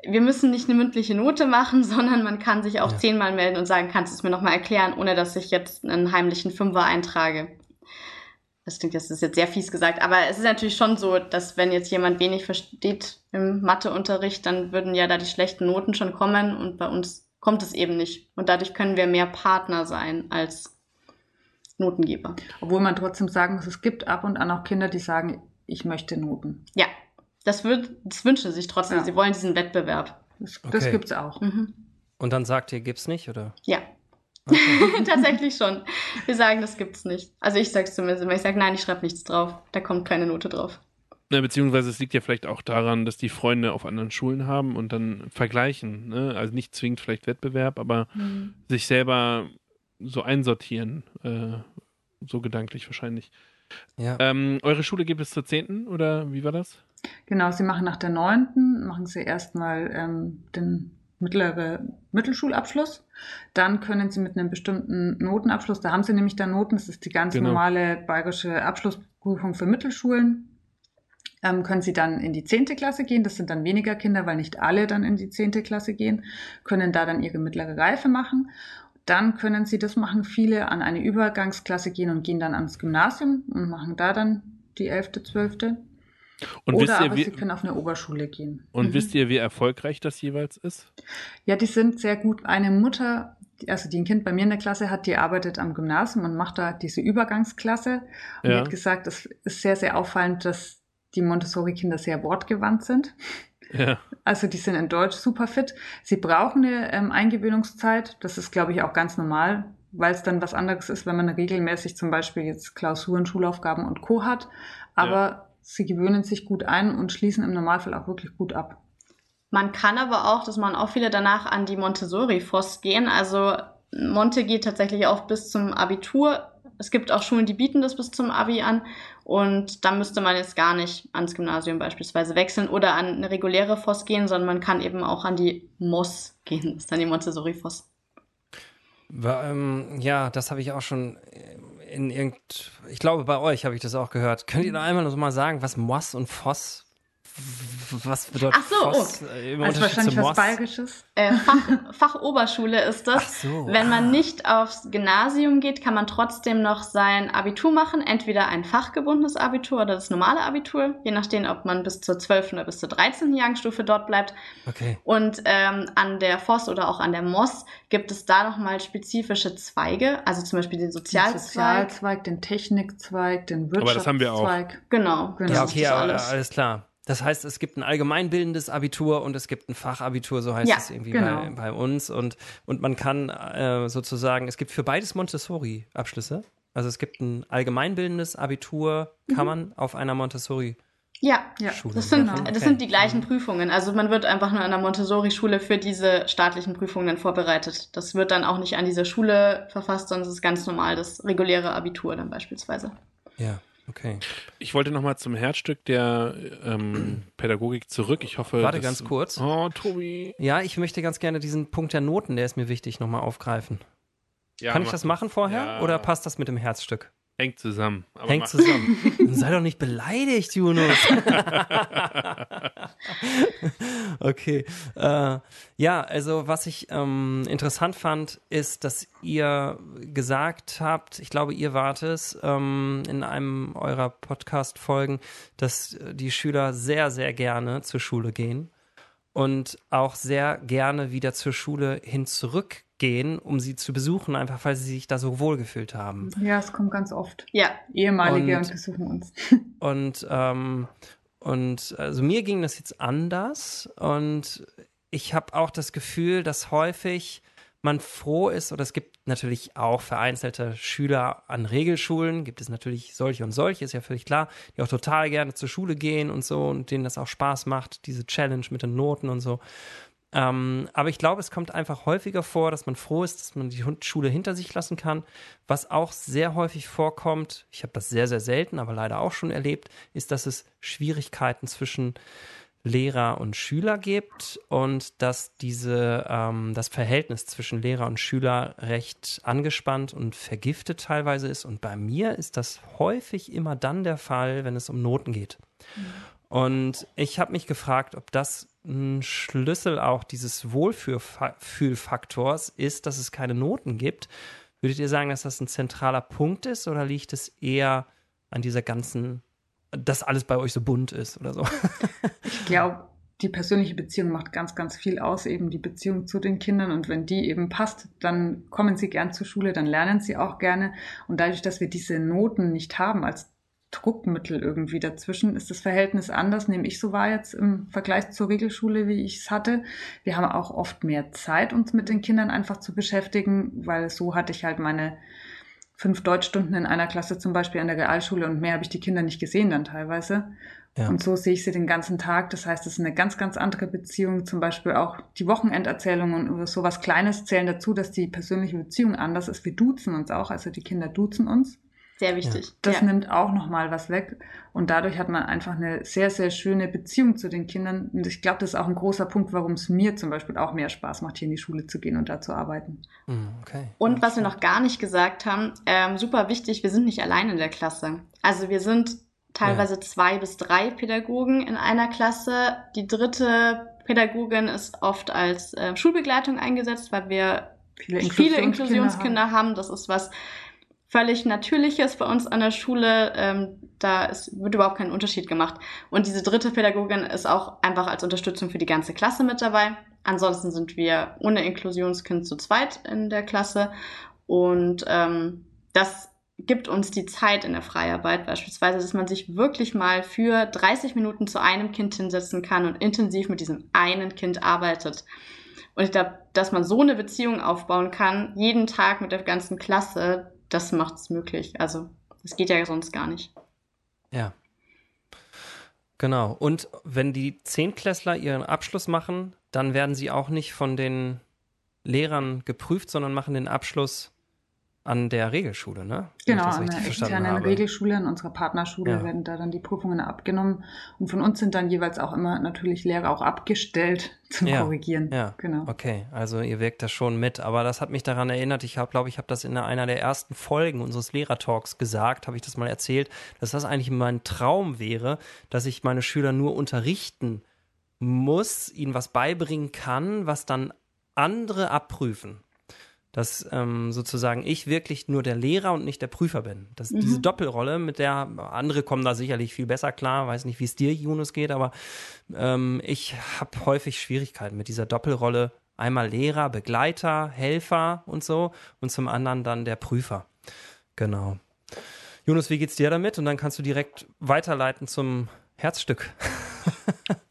wir müssen nicht eine mündliche Note machen, sondern man kann sich auch ja. zehnmal melden und sagen, kannst du es mir nochmal erklären, ohne dass ich jetzt einen heimlichen Fünfer eintrage das klingt das ist jetzt sehr fies gesagt, aber es ist natürlich schon so, dass wenn jetzt jemand wenig versteht im Matheunterricht, dann würden ja da die schlechten Noten schon kommen und bei uns kommt es eben nicht. Und dadurch können wir mehr Partner sein als Notengeber. Obwohl man trotzdem sagen muss, es gibt ab und an auch Kinder, die sagen, ich möchte Noten. Ja, das, wird, das wünschen sie sich trotzdem. Ja. Sie wollen diesen Wettbewerb. Das, das okay. gibt es auch. Mhm. Und dann sagt ihr, gibt's nicht, oder? Ja. Okay. Tatsächlich schon. Wir sagen, das gibt's nicht. Also ich sag's zumindest immer. Ich sage, nein, ich schreibe nichts drauf. Da kommt keine Note drauf. Ja, beziehungsweise es liegt ja vielleicht auch daran, dass die Freunde auf anderen Schulen haben und dann vergleichen. Ne? Also nicht zwingend vielleicht Wettbewerb, aber mhm. sich selber so einsortieren. Äh, so gedanklich wahrscheinlich. Ja. Ähm, eure Schule gibt es zur 10. oder wie war das? Genau, sie machen nach der 9. machen sie erstmal ähm, den mittlere Mittelschulabschluss. Dann können Sie mit einem bestimmten Notenabschluss, da haben Sie nämlich dann Noten, das ist die ganz genau. normale bayerische Abschlussprüfung für Mittelschulen, ähm, können Sie dann in die zehnte Klasse gehen. Das sind dann weniger Kinder, weil nicht alle dann in die zehnte Klasse gehen, können da dann ihre mittlere Reife machen. Dann können Sie das machen, viele an eine Übergangsklasse gehen und gehen dann ans Gymnasium und machen da dann die elfte, zwölfte. Und Oder wisst ihr, aber wie, sie können auf eine Oberschule gehen. Und mhm. wisst ihr, wie erfolgreich das jeweils ist? Ja, die sind sehr gut. Eine Mutter, also die ein Kind bei mir in der Klasse hat, die arbeitet am Gymnasium und macht da diese Übergangsklasse. Und ja. die hat gesagt, es ist sehr, sehr auffallend, dass die Montessori-Kinder sehr wortgewandt sind. Ja. Also die sind in Deutsch super fit. Sie brauchen eine ähm, Eingewöhnungszeit. Das ist, glaube ich, auch ganz normal, weil es dann was anderes ist, wenn man regelmäßig zum Beispiel jetzt Klausuren, Schulaufgaben und Co. hat. Aber ja sie gewöhnen sich gut ein und schließen im Normalfall auch wirklich gut ab. Man kann aber auch, dass man auch viele danach an die Montessori-FOS gehen. Also Monte geht tatsächlich auch bis zum Abitur. Es gibt auch Schulen, die bieten das bis zum Abi an. Und da müsste man jetzt gar nicht ans Gymnasium beispielsweise wechseln oder an eine reguläre FOS gehen, sondern man kann eben auch an die MOS gehen. Das ist dann die Montessori-FOS. Ähm, ja, das habe ich auch schon in irgend, ich glaube bei euch habe ich das auch gehört. Könnt ihr da einmal noch mal sagen, was Moss und Voss, was bedeutet Ach so, Voss, oh. äh, im Also Unterschied wahrscheinlich was Moss? Bayerisches. Äh, Fach, Fachoberschule ist das. Ach so, Wenn ah. man nicht aufs Gymnasium geht, kann man trotzdem noch sein Abitur machen. Entweder ein fachgebundenes Abitur oder das normale Abitur, je nachdem, ob man bis zur 12. oder bis zur 13. Jahrgangsstufe dort bleibt. Okay. Und ähm, an der FOS oder auch an der MOS gibt es da nochmal spezifische Zweige, also zum Beispiel den Den Sozialzweig. Sozialzweig, den Technikzweig, den Aber das haben wir auch. Wirtschaftszweig. Genau. Genau. Ja, das okay, ist das aber, alles. alles klar. Das heißt, es gibt ein allgemeinbildendes Abitur und es gibt ein Fachabitur, so heißt Ja, es irgendwie genau. bei, bei uns. Und, und man kann äh, sozusagen, es gibt für beides Montessori-Abschlüsse. Also es gibt ein allgemeinbildendes Abitur, kann man auf einer Montessori Ja, Ja, Schule das sind, machen. das sind die gleichen Prüfungen. Also man wird einfach nur an der Montessori-Schule für diese staatlichen Prüfungen vorbereitet. Das wird dann auch nicht an dieser Schule verfasst, sondern es ist ganz normal das reguläre Abitur dann beispielsweise. Ja, okay. Ich wollte nochmal zum Herzstück der ähm, Pädagogik zurück. Ich hoffe. Warte dass- ganz kurz. Oh, Tobi. Ja, ich möchte ganz gerne diesen Punkt der Noten, der ist mir wichtig, nochmal aufgreifen. Ja, Kann ich das machen vorher Ja. oder passt das mit dem Herzstück? Hängt zusammen. Aber Hängt mach- zusammen. Sei doch nicht beleidigt, Junus. okay. Äh, ja, also was ich ähm, interessant fand, ist, dass ihr gesagt habt, ich glaube, ihr wart es ähm, in einem eurer Podcast-Folgen, dass die Schüler sehr, sehr gerne zur Schule gehen und auch sehr gerne wieder zur Schule hin zurückgehen, um sie zu besuchen, einfach weil sie sich da so wohlgefühlt haben. Ja, es kommt ganz oft. Ja, Ehemalige Und- und, besuchen uns. Und, ähm, und also mir ging das jetzt anders und ich habe auch das Gefühl, dass häufig man froh ist, oder es gibt natürlich auch vereinzelte Schüler an Regelschulen, gibt es natürlich solche und solche, ist ja völlig klar, die auch total gerne zur Schule gehen und so und denen das auch Spaß macht, diese Challenge mit den Noten und so. Ähm, aber ich glaube, es kommt einfach häufiger vor, dass man froh ist, dass man die Schule hinter sich lassen kann. Was auch sehr häufig vorkommt, ich habe das sehr, sehr selten, aber leider auch schon erlebt, ist, dass es Schwierigkeiten zwischen Lehrer und Schüler gibt und dass diese ähm, das Verhältnis zwischen Lehrer und Schüler recht angespannt und vergiftet teilweise ist. Und bei mir ist das häufig immer dann der Fall, wenn es um Noten geht. Und ich habe mich gefragt, ob das ein Schlüssel auch dieses Wohlfühlfaktors ist, dass es keine Noten gibt. Würdet ihr sagen, dass das ein zentraler Punkt ist oder liegt es eher an dieser ganzen, dass alles bei euch so bunt ist oder so? Ich glaube, die persönliche Beziehung macht ganz, ganz viel aus, eben die Beziehung zu den Kindern. Und wenn die eben passt, dann kommen sie gern zur Schule, dann lernen sie auch gerne. Und dadurch, dass wir diese Noten nicht haben als Druckmittel irgendwie dazwischen, ist das Verhältnis anders, nehme ich so wahr jetzt im Vergleich zur Regelschule, wie ich es hatte. Wir haben auch oft mehr Zeit, uns mit den Kindern einfach zu beschäftigen, weil so hatte ich halt meine fünf Deutschstunden in einer Klasse zum Beispiel an der Realschule und mehr habe ich die Kinder nicht gesehen dann teilweise. Ja. Und so sehe ich sie den ganzen Tag. Das heißt, es ist eine ganz, ganz andere Beziehung. Zum Beispiel auch die Wochenenderzählungen oder sowas Kleines zählen dazu, dass die persönliche Beziehung anders ist. Wir duzen uns auch, also die Kinder duzen uns. Sehr wichtig. Das ja. nimmt auch nochmal was weg. Und dadurch hat man einfach eine sehr, sehr schöne Beziehung zu den Kindern. Und ich glaube, das ist auch ein großer Punkt, warum es mir zum Beispiel auch mehr Spaß macht, hier in die Schule zu gehen und da zu arbeiten. Hm, okay. Und was wir noch gar nicht gesagt haben, ähm, super wichtig, wir sind nicht allein in der Klasse. Also wir sind teilweise zwei bis drei Pädagogen in einer Klasse. Die dritte Pädagogin ist oft als äh, Schulbegleitung eingesetzt, weil wir Viele viele Inklusionskinder Inklusionskinder haben. Das ist was völlig Natürliches bei uns an der Schule. Ähm, da ist, wird überhaupt kein Unterschied gemacht. Und diese dritte Pädagogin ist auch einfach als Unterstützung für die ganze Klasse mit dabei. Ansonsten sind wir ohne Inklusionskind zu zweit in der Klasse. Und ähm, das gibt uns die Zeit in der Freiarbeit beispielsweise, dass man sich wirklich mal für 30 Minuten zu einem Kind hinsetzen kann und intensiv mit diesem einen Kind arbeitet. Und ich glaube, dass man so eine Beziehung aufbauen kann, jeden Tag mit der ganzen Klasse, das macht es möglich. Also, das geht ja sonst gar nicht. Ja. Genau. Und wenn die Zehntklässler ihren Abschluss machen, dann werden sie auch nicht von den Lehrern geprüft, sondern machen den Abschluss an der Regelschule, ne? Genau, an der externen Regelschule, in unserer Partnerschule ja. werden da dann die Prüfungen abgenommen. Und von uns sind dann jeweils auch immer natürlich Lehrer auch abgestellt zum ja. Korrigieren. Ja, genau. Okay, also ihr wirkt da schon mit. Aber das hat mich daran erinnert, ich glaube, ich habe das in einer der ersten Folgen unseres Lehrertalks gesagt, habe ich das mal erzählt, dass das eigentlich mein Traum wäre, dass ich meine Schüler nur unterrichten muss, ihnen was beibringen kann, was dann andere abprüfen dass ähm, sozusagen ich wirklich nur der Lehrer und nicht der Prüfer bin. Das, mhm. Diese Doppelrolle, mit der andere kommen da sicherlich viel besser klar. Weiß nicht, wie es dir, Yunus, geht, aber ähm, ich habe häufig Schwierigkeiten mit dieser Doppelrolle. Einmal Lehrer, Begleiter, Helfer und so und zum anderen dann der Prüfer. Genau. Yunus, wie geht's dir damit? Und dann kannst du direkt weiterleiten zum Herzstück.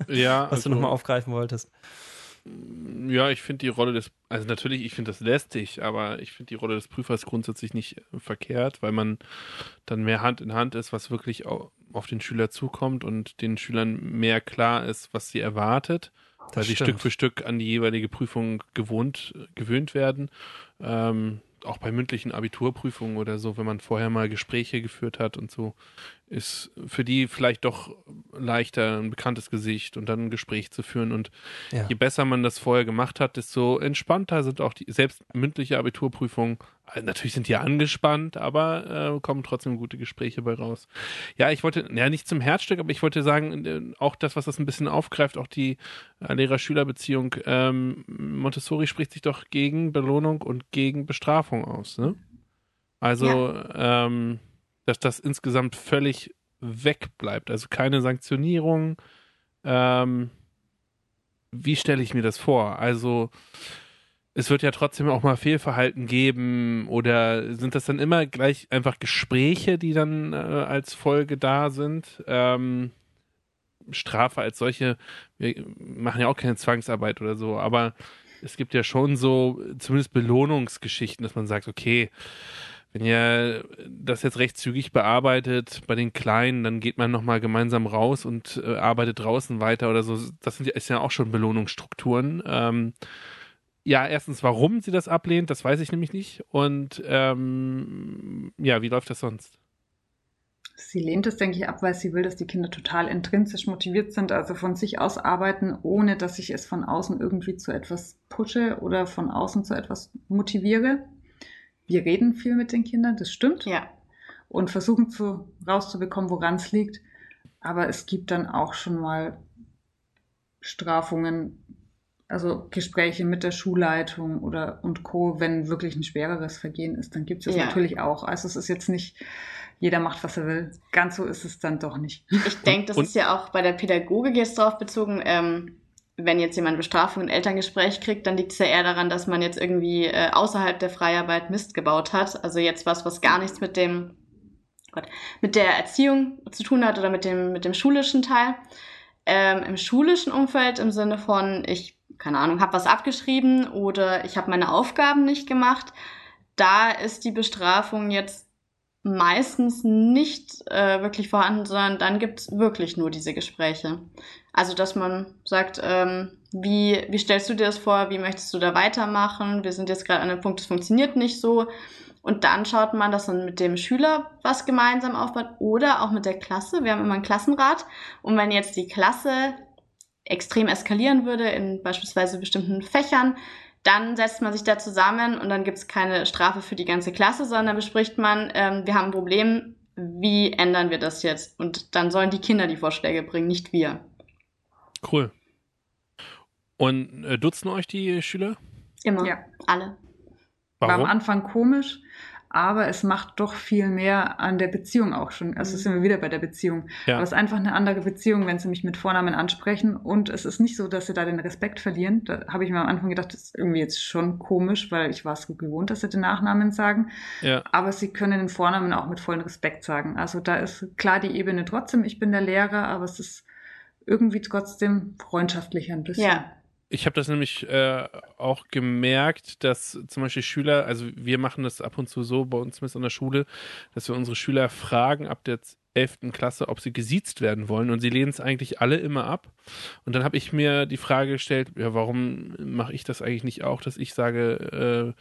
ja. Was also, du nochmal aufgreifen wolltest. Ja, ich finde die Rolle des, also natürlich, ich finde das lästig, aber ich finde die Rolle des Prüfers grundsätzlich nicht äh, verkehrt, weil man dann mehr Hand in Hand ist, was wirklich auf den Schüler zukommt und den Schülern mehr klar ist, was sie erwartet, das weil sie Stück für Stück an die jeweilige Prüfung gewohnt, gewöhnt werden. Ähm, auch bei mündlichen Abiturprüfungen oder so, wenn man vorher mal Gespräche geführt hat und so, ist für die vielleicht doch leichter, ein bekanntes Gesicht und dann ein Gespräch zu führen. Und ja. je besser man das vorher gemacht hat, desto entspannter sind auch die selbst mündliche Abiturprüfungen. Also natürlich sind die angespannt, aber äh, kommen trotzdem gute Gespräche bei raus. Ja, ich wollte, ja, nicht zum Herzstück, aber ich wollte sagen, äh, auch das, was das ein bisschen aufgreift, auch die äh, Lehrer-Schüler-Beziehung. Ähm, Montessori spricht sich doch gegen Belohnung und gegen Bestrafung aus. Ne? Also, ja. ähm, dass das insgesamt völlig wegbleibt. Also keine Sanktionierung. Ähm, wie stelle ich mir das vor? Also es wird ja trotzdem auch mal Fehlverhalten geben oder sind das dann immer gleich einfach Gespräche, die dann äh, als Folge da sind? Ähm, Strafe als solche, wir machen ja auch keine Zwangsarbeit oder so, aber es gibt ja schon so zumindest Belohnungsgeschichten, dass man sagt, okay, wenn ihr das jetzt recht zügig bearbeitet bei den Kleinen, dann geht man nochmal gemeinsam raus und äh, arbeitet draußen weiter oder so. Das sind ja, ist ja auch schon Belohnungsstrukturen. Ähm, ja, erstens, warum sie das ablehnt, das weiß ich nämlich nicht. Und ähm, ja, wie läuft das sonst? Sie lehnt es, denke ich, ab, weil sie will, dass die Kinder total intrinsisch motiviert sind, also von sich aus arbeiten, ohne dass ich es von außen irgendwie zu etwas pushe oder von außen zu etwas motiviere wir reden viel mit den Kindern, das stimmt. Ja. Und versuchen zu, rauszubekommen, woran es liegt. Aber es gibt dann auch schon mal Strafungen, also Gespräche mit der Schulleitung oder und Co., wenn wirklich ein schwereres Vergehen ist, dann gibt es ja. natürlich auch. Also es ist jetzt nicht, jeder macht, was er will. Ganz so ist es dann doch nicht. Ich denke, das und, ist ja auch bei der Pädagogik jetzt drauf bezogen. Ähm, wenn jetzt jemand Bestrafung und Elterngespräch kriegt, dann liegt es ja eher daran, dass man jetzt irgendwie äh, außerhalb der Freiarbeit Mist gebaut hat. Also jetzt was, was gar nichts mit dem Gott, mit der Erziehung zu tun hat oder mit dem, mit dem schulischen Teil. Ähm, Im schulischen Umfeld im Sinne von, ich, keine Ahnung, habe was abgeschrieben oder ich habe meine Aufgaben nicht gemacht, da ist die Bestrafung jetzt meistens nicht äh, wirklich vorhanden, sondern dann gibt es wirklich nur diese Gespräche. Also, dass man sagt, ähm, wie, wie stellst du dir das vor, wie möchtest du da weitermachen? Wir sind jetzt gerade an einem Punkt, das funktioniert nicht so. Und dann schaut man, dass man mit dem Schüler was gemeinsam aufbaut oder auch mit der Klasse. Wir haben immer einen Klassenrat. Und wenn jetzt die Klasse extrem eskalieren würde in beispielsweise bestimmten Fächern, dann setzt man sich da zusammen und dann gibt es keine Strafe für die ganze Klasse, sondern bespricht man, ähm, wir haben ein Problem, wie ändern wir das jetzt? Und dann sollen die Kinder die Vorschläge bringen, nicht wir. Cool. Und äh, dutzen euch die Schüler? Immer. Ja. Alle. Warum? War am Anfang komisch, aber es macht doch viel mehr an der Beziehung auch schon. Also mhm. sind wir wieder bei der Beziehung. Ja. Aber es ist einfach eine andere Beziehung, wenn sie mich mit Vornamen ansprechen. Und es ist nicht so, dass sie da den Respekt verlieren. Da habe ich mir am Anfang gedacht, das ist irgendwie jetzt schon komisch, weil ich war es gewohnt, dass sie den Nachnamen sagen. Ja. Aber sie können den Vornamen auch mit vollem Respekt sagen. Also da ist klar die Ebene trotzdem, ich bin der Lehrer, aber es ist irgendwie trotzdem freundschaftlicher ein bisschen. Ja. Ich habe das nämlich äh, auch gemerkt, dass zum Beispiel Schüler, also wir machen das ab und zu so bei uns zumindest an der Schule, dass wir unsere Schüler fragen ab der 11. Klasse, ob sie gesiezt werden wollen und sie lehnen es eigentlich alle immer ab. Und dann habe ich mir die Frage gestellt, ja, warum mache ich das eigentlich nicht auch, dass ich sage,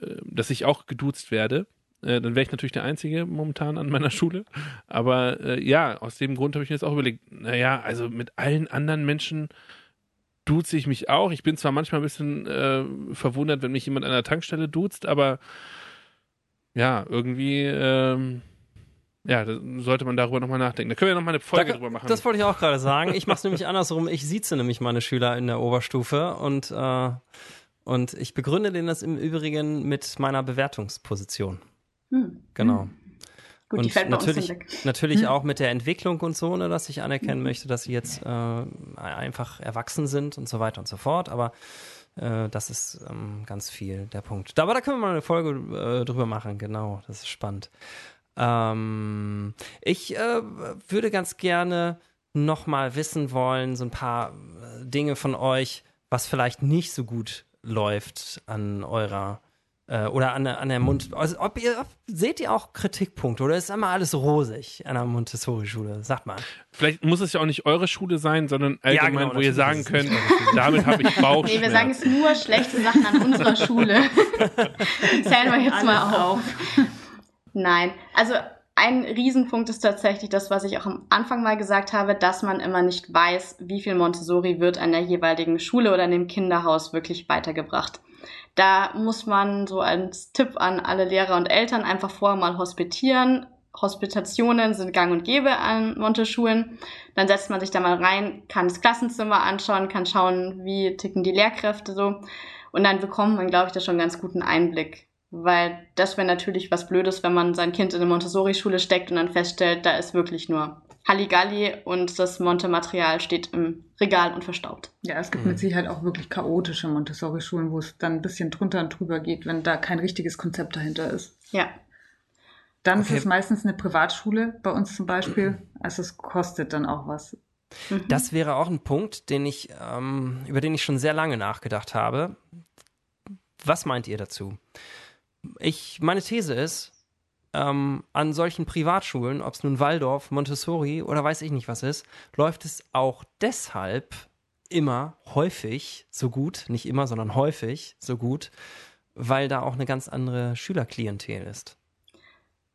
äh, äh, dass ich auch geduzt werde. Äh, dann wäre ich natürlich der Einzige momentan an meiner Schule. Aber äh, ja, aus dem Grund habe ich mir jetzt auch überlegt, naja, also mit allen anderen Menschen duze ich mich auch. Ich bin zwar manchmal ein bisschen äh, verwundert, wenn mich jemand an der Tankstelle duzt, aber ja, irgendwie ähm, ja, sollte man darüber nochmal nachdenken. Da können wir nochmal eine Folge da, drüber machen. Das wollte ich auch gerade sagen. Ich mache es nämlich andersrum. Ich sieze nämlich meine Schüler in der Oberstufe und, äh, und ich begründe denen das im Übrigen mit meiner Bewertungsposition. Hm. Genau. Hm. Gut, und die fällt natürlich, natürlich hm. auch mit der Entwicklung und so, ne, dass ich anerkennen hm. möchte, dass sie jetzt äh, einfach erwachsen sind und so weiter und so fort. Aber äh, das ist ähm, ganz viel der Punkt. Aber da können wir mal eine Folge äh, drüber machen. Genau, das ist spannend. Ähm, ich äh, würde ganz gerne noch mal wissen wollen, so ein paar äh, Dinge von euch, was vielleicht nicht so gut läuft an eurer äh, oder an, an der Mund. Also ob ihr seht ihr auch Kritikpunkte oder ist immer alles rosig an der Montessori-Schule? Sagt mal. Vielleicht muss es ja auch nicht eure Schule sein, sondern allgemein, ja, genau, wo ihr sagen könnt, damit habe ich Bauchschmerzen. Nee, wir sagen es nur schlechte Sachen an unserer Schule. Zählen wir jetzt alles mal auf. auf. Nein, also ein Riesenpunkt ist tatsächlich das, was ich auch am Anfang mal gesagt habe, dass man immer nicht weiß, wie viel Montessori wird an der jeweiligen Schule oder in dem Kinderhaus wirklich weitergebracht. Da muss man so als Tipp an alle Lehrer und Eltern einfach vorher mal hospitieren. Hospitationen sind gang und gäbe an Monteschulen. Dann setzt man sich da mal rein, kann das Klassenzimmer anschauen, kann schauen, wie ticken die Lehrkräfte so. Und dann bekommt man, glaube ich, da schon einen ganz guten Einblick. Weil das wäre natürlich was Blödes, wenn man sein Kind in eine Montessori-Schule steckt und dann feststellt, da ist wirklich nur Halligalli und das Monte-Material steht im Regal und verstaubt. Ja, es gibt mhm. mit Sicherheit auch wirklich chaotische Montessori-Schulen, wo es dann ein bisschen drunter und drüber geht, wenn da kein richtiges Konzept dahinter ist. Ja. Dann okay. ist es meistens eine Privatschule, bei uns zum Beispiel. Also es kostet dann auch was. Mhm. Das wäre auch ein Punkt, den ich, ähm, über den ich schon sehr lange nachgedacht habe. Was meint ihr dazu? ich, meine These ist, ähm, an solchen Privatschulen, ob es nun Waldorf, Montessori oder weiß ich nicht was ist, läuft es auch deshalb immer häufig so gut, nicht immer, sondern häufig so gut, weil da auch eine ganz andere Schülerklientel ist.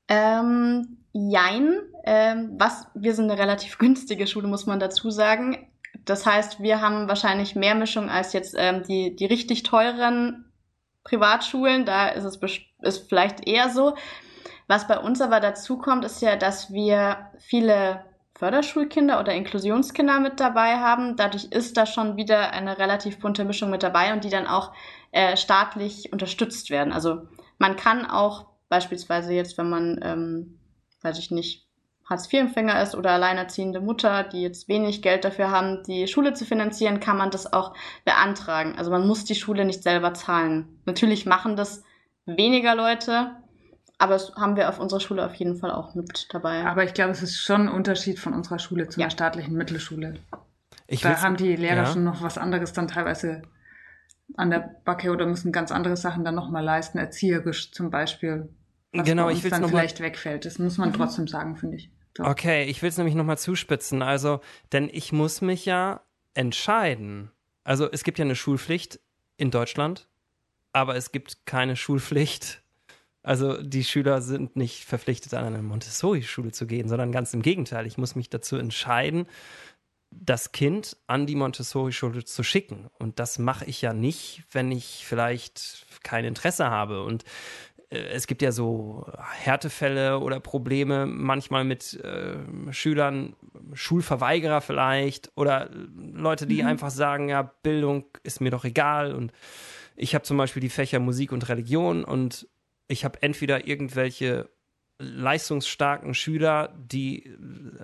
Ähm, jein. Ähm, was, wir sind eine relativ günstige Schule, muss man dazu sagen. Das heißt, wir haben wahrscheinlich mehr Mischung als jetzt ähm, die, die richtig teuren Privatschulen, da ist es ist vielleicht eher so. Was bei uns aber dazu kommt, ist ja, dass wir viele Förderschulkinder oder Inklusionskinder mit dabei haben. Dadurch ist da schon wieder eine relativ bunte Mischung mit dabei und die dann auch äh, staatlich unterstützt werden. Also man kann auch beispielsweise jetzt, wenn man, ähm, weiß ich nicht, Hartz-IV-Empfänger ist oder alleinerziehende Mutter, die jetzt wenig Geld dafür haben, die Schule zu finanzieren, kann man das auch beantragen. Also man muss die Schule nicht selber zahlen. Natürlich machen das weniger Leute, aber das haben wir auf unserer Schule auf jeden Fall auch mit dabei. Aber ich glaube, es ist schon ein Unterschied von unserer Schule zu ja. einer staatlichen Mittelschule. Ich da haben die Lehrer ja. schon noch was anderes dann teilweise an der Backe oder müssen ganz andere Sachen dann nochmal leisten, erzieherisch zum Beispiel. Was genau, ich will dann vielleicht wegfällt. Das muss man mhm. trotzdem sagen, finde ich. Okay, ich will es nämlich nochmal zuspitzen. Also, denn ich muss mich ja entscheiden. Also, es gibt ja eine Schulpflicht in Deutschland, aber es gibt keine Schulpflicht. Also, die Schüler sind nicht verpflichtet, an eine Montessori-Schule zu gehen, sondern ganz im Gegenteil. Ich muss mich dazu entscheiden, das Kind an die Montessori-Schule zu schicken. Und das mache ich ja nicht, wenn ich vielleicht kein Interesse habe. Und äh, es gibt ja so Härtefälle oder Probleme manchmal mit äh, Schülern, Schulverweigerer vielleicht oder Leute, die mhm. einfach sagen, ja, Bildung ist mir doch egal und ich habe zum Beispiel die Fächer Musik und Religion und ich habe entweder irgendwelche leistungsstarken Schüler, die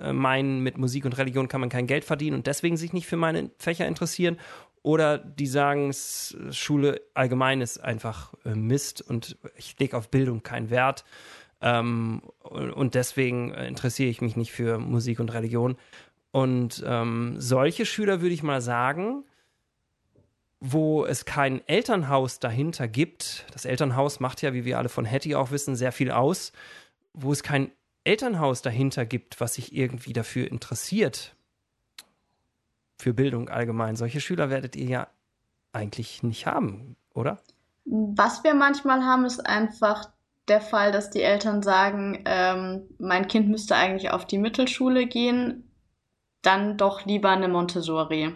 äh, meinen, mit Musik und Religion kann man kein Geld verdienen und deswegen sich nicht für meine Fächer interessieren oder die sagen, Schule allgemein ist einfach äh, Mist und ich lege auf Bildung keinen Wert. Ähm, und deswegen interessiere ich mich nicht für Musik und Religion. Und ähm, solche Schüler würde ich mal sagen, wo es kein Elternhaus dahinter gibt, das Elternhaus macht ja, wie wir alle von Hattie auch wissen, sehr viel aus, wo es kein Elternhaus dahinter gibt, was sich irgendwie dafür interessiert, für Bildung allgemein. Solche Schüler werdet ihr ja eigentlich nicht haben, oder? Was wir manchmal haben, ist einfach der Fall, dass die Eltern sagen, ähm, mein Kind müsste eigentlich auf die Mittelschule gehen, dann doch lieber eine Montessori.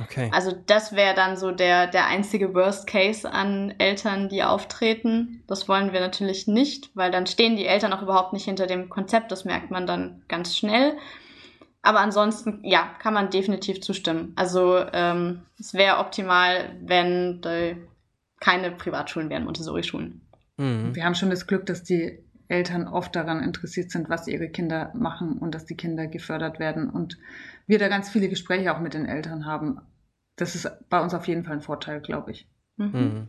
Okay. Also das wäre dann so der, der einzige Worst Case an Eltern, die auftreten. Das wollen wir natürlich nicht, weil dann stehen die Eltern auch überhaupt nicht hinter dem Konzept. Das merkt man dann ganz schnell. Aber ansonsten, ja, kann man definitiv zustimmen. Also ähm, es wäre optimal, wenn äh, keine Privatschulen wären, Montessori-Schulen. Mhm. Wir haben schon das Glück, dass die Eltern oft daran interessiert sind, was ihre Kinder machen und dass die Kinder gefördert werden und wir da ganz viele Gespräche auch mit den Eltern haben. Das ist bei uns auf jeden Fall ein Vorteil, glaube ich. Mhm. mhm.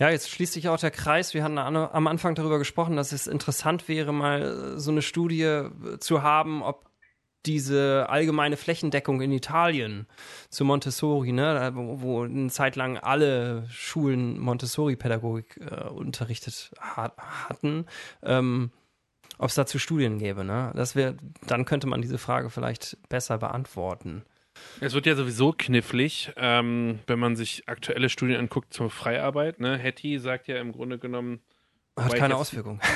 Ja, jetzt schließt sich auch der Kreis. Wir hatten am Anfang darüber gesprochen, dass es interessant wäre, mal so eine Studie zu haben, ob diese allgemeine Flächendeckung in Italien zu Montessori, ne, wo, eine Zeit lang alle Schulen Montessori-Pädagogik äh, unterrichtet ha hatten, ähm, ob es dazu Studien gäbe, ne? Das wäre, dann könnte man diese Frage vielleicht besser beantworten. Es wird ja sowieso knifflig, ähm, wenn man sich aktuelle Studien anguckt zur Freiarbeit. Ne? Hetty sagt ja im Grunde genommen. Hat keine Auswirkung.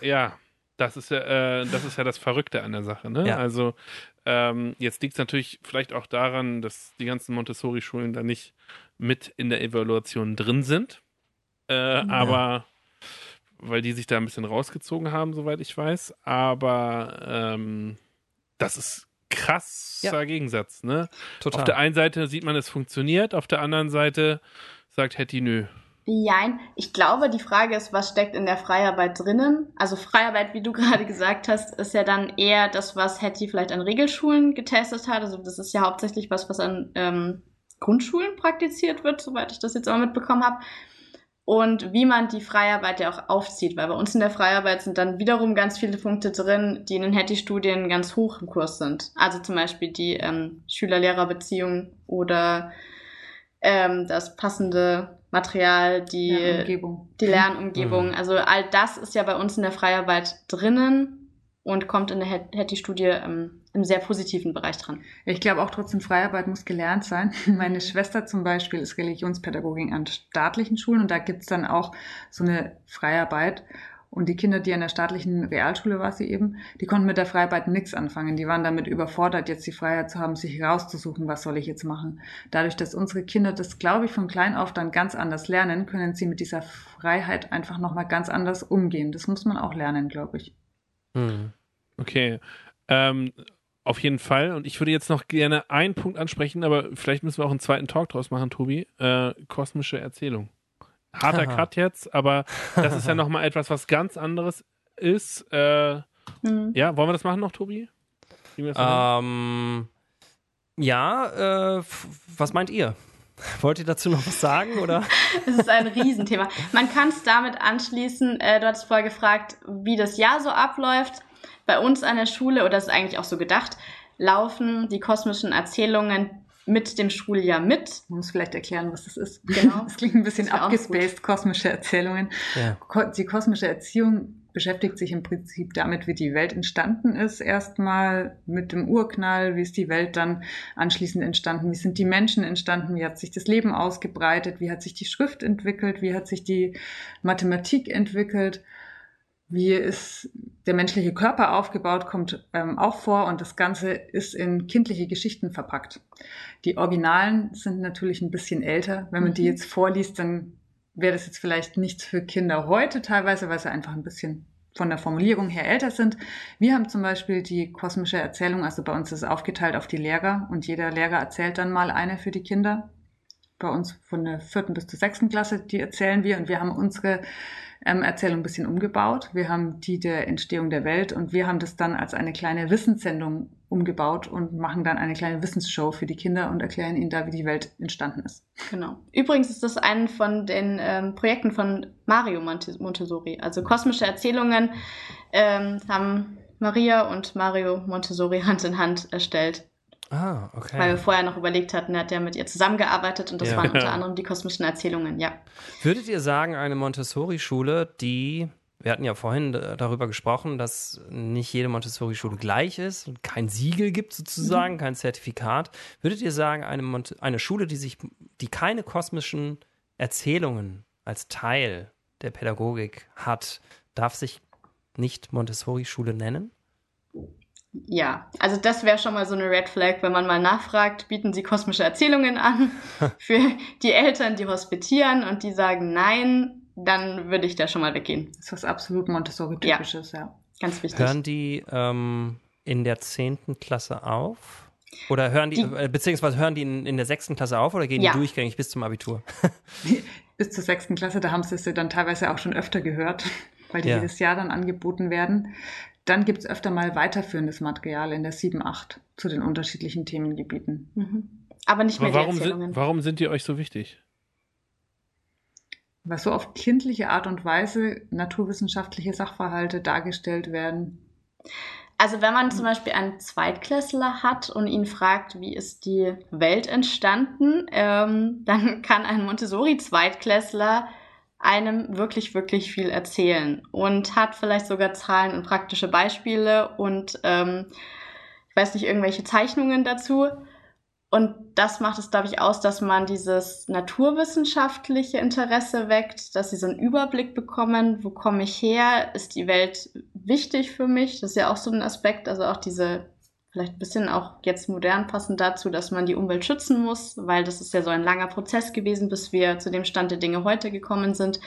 Ja, das ist ja, äh, das ist ja das Verrückte an der Sache. Ne? Ja. Also ähm, jetzt liegt es natürlich vielleicht auch daran, dass die ganzen Montessori-Schulen da nicht mit in der Evaluation drin sind. Äh, ja. Aber weil die sich da ein bisschen rausgezogen haben, soweit ich weiß. Aber ähm, das ist krasser ja. Gegensatz, ne? Total. Auf der einen Seite sieht man, es funktioniert, auf der anderen Seite sagt Hetty, nö, Nein, ich glaube, die Frage ist, was steckt in der Freiarbeit drinnen? Also Freiarbeit, wie du gerade gesagt hast, ist ja dann eher das, was Hetty vielleicht an Regelschulen getestet hat. Also das ist ja hauptsächlich was, was an ähm, Grundschulen praktiziert wird, soweit ich das jetzt auch mitbekommen habe. Und wie man die Freiarbeit ja auch aufzieht, weil bei uns in der Freiarbeit sind dann wiederum ganz viele Punkte drin, die in den Hetty-Studien ganz hoch im Kurs sind. Also zum Beispiel die ähm, Schüler-Lehrer-Beziehung oder ähm, das passende Material, die, Lernumgebung. die Lernumgebung. Mhm. Also all das ist ja bei uns in der Freiarbeit drinnen und kommt in der Hetty-Studie ähm, im sehr positiven Bereich dran. Ich glaube auch trotzdem, Freiarbeit muss gelernt sein. Meine Schwester zum Beispiel ist Religionspädagogin an staatlichen Schulen und da gibt's dann auch so eine Freiarbeit. Und die Kinder, die an der staatlichen Realschule war sie eben, die konnten mit der Freiarbeit nichts anfangen. Die waren damit überfordert, jetzt die Freiheit zu haben, sich rauszusuchen, was soll ich jetzt machen. Dadurch, dass unsere Kinder das, glaube ich, von klein auf dann ganz anders lernen, können sie mit dieser Freiheit einfach nochmal ganz anders umgehen. Das muss man auch lernen, glaube ich. Hm. Okay. Ähm, auf jeden Fall. Und ich würde jetzt noch gerne einen Punkt ansprechen, aber vielleicht müssen wir auch einen zweiten Talk draus machen, Tobi. Äh, kosmische Erzählung harter Cut jetzt, aber das ist ja nochmal etwas, was ganz anderes ist. Äh, mhm. Ja, wollen wir das machen noch, Tobi? Ähm, ja, äh, was meint ihr? Wollt ihr dazu noch was sagen, oder? Es ist ein Riesenthema. Man kann es damit anschließen, äh, du hattest vorher gefragt, wie das Jahr so abläuft. Bei uns an der Schule, oder das ist eigentlich auch so gedacht, laufen die kosmischen Erzählungen mit dem Schuljahr mit. Man muss vielleicht erklären, was das ist. Genau. Das klingt ein bisschen abgespaced, kosmische Erzählungen. Ja. Die kosmische Erziehung beschäftigt sich im Prinzip damit, wie die Welt entstanden ist. Erstmal mit dem Urknall, wie ist die Welt dann anschließend entstanden, wie sind die Menschen entstanden, wie hat sich das Leben ausgebreitet, wie hat sich die Schrift entwickelt, wie hat sich die Mathematik entwickelt wie ist der menschliche Körper aufgebaut, kommt ähm, auch vor und das Ganze ist in kindliche Geschichten verpackt. Die Originalen sind natürlich ein bisschen älter. Wenn man mhm. die jetzt vorliest, dann wäre das jetzt vielleicht nichts für Kinder heute teilweise, weil sie einfach ein bisschen von der Formulierung her älter sind. Wir haben zum Beispiel die kosmische Erzählung, also bei uns ist es aufgeteilt auf die Lehrer und jeder Lehrer erzählt dann mal eine für die Kinder. Bei uns von der vierten bis zur sechsten Klasse, die erzählen wir und wir haben unsere ähm, Erzählung ein bisschen umgebaut. Wir haben die der Entstehung der Welt und wir haben das dann als eine kleine Wissenssendung umgebaut und machen dann eine kleine Wissensshow für die Kinder und erklären ihnen da, wie die Welt entstanden ist. Genau. Übrigens ist das ein von den ähm, Projekten von Mario Montessori. Also kosmische Erzählungen ähm, haben Maria und Mario Montessori Hand in Hand erstellt. Ah, okay. Weil wir vorher noch überlegt hatten, er hat ja mit ihr zusammengearbeitet und das ja. waren unter anderem die kosmischen Erzählungen, ja. Würdet ihr sagen, eine Montessori-Schule, die, wir hatten ja vorhin darüber gesprochen, dass nicht jede Montessori-Schule gleich ist und kein Siegel gibt sozusagen, mhm. kein Zertifikat. Würdet ihr sagen, eine, Mont eine Schule, die sich, die keine kosmischen Erzählungen als Teil der Pädagogik hat, darf sich nicht Montessori-Schule nennen? Ja, also das wäre schon mal so eine Red Flag, wenn man mal nachfragt, bieten sie kosmische Erzählungen an für die Eltern, die hospitieren und die sagen nein, dann würde ich da schon mal weggehen. Das ist was absolut Montessori-typisches, ja. ja. Ganz wichtig. Hören die ähm, in der zehnten Klasse auf? Oder hören die, die äh, beziehungsweise hören die in, in der sechsten Klasse auf oder gehen ja. die durchgängig bis zum Abitur? bis zur sechsten Klasse, da haben sie es dann teilweise auch schon öfter gehört, weil die ja. jedes Jahr dann angeboten werden. Dann gibt es öfter mal weiterführendes Material in der 7, 8 zu den unterschiedlichen Themengebieten. Mhm. Aber nicht mehr Aber warum, sind, warum sind die euch so wichtig? Weil so auf kindliche Art und Weise naturwissenschaftliche Sachverhalte dargestellt werden. Also wenn man zum Beispiel einen Zweitklässler hat und ihn fragt, wie ist die Welt entstanden, ähm, dann kann ein Montessori-Zweitklässler einem wirklich, wirklich viel erzählen und hat vielleicht sogar Zahlen und praktische Beispiele und ähm, ich weiß nicht, irgendwelche Zeichnungen dazu. Und das macht es, glaube ich, aus, dass man dieses naturwissenschaftliche Interesse weckt, dass sie so einen Überblick bekommen, wo komme ich her, ist die Welt wichtig für mich? Das ist ja auch so ein Aspekt, also auch diese vielleicht ein bisschen auch jetzt modern passend dazu, dass man die Umwelt schützen muss, weil das ist ja so ein langer Prozess gewesen, bis wir zu dem Stand der Dinge heute gekommen sind.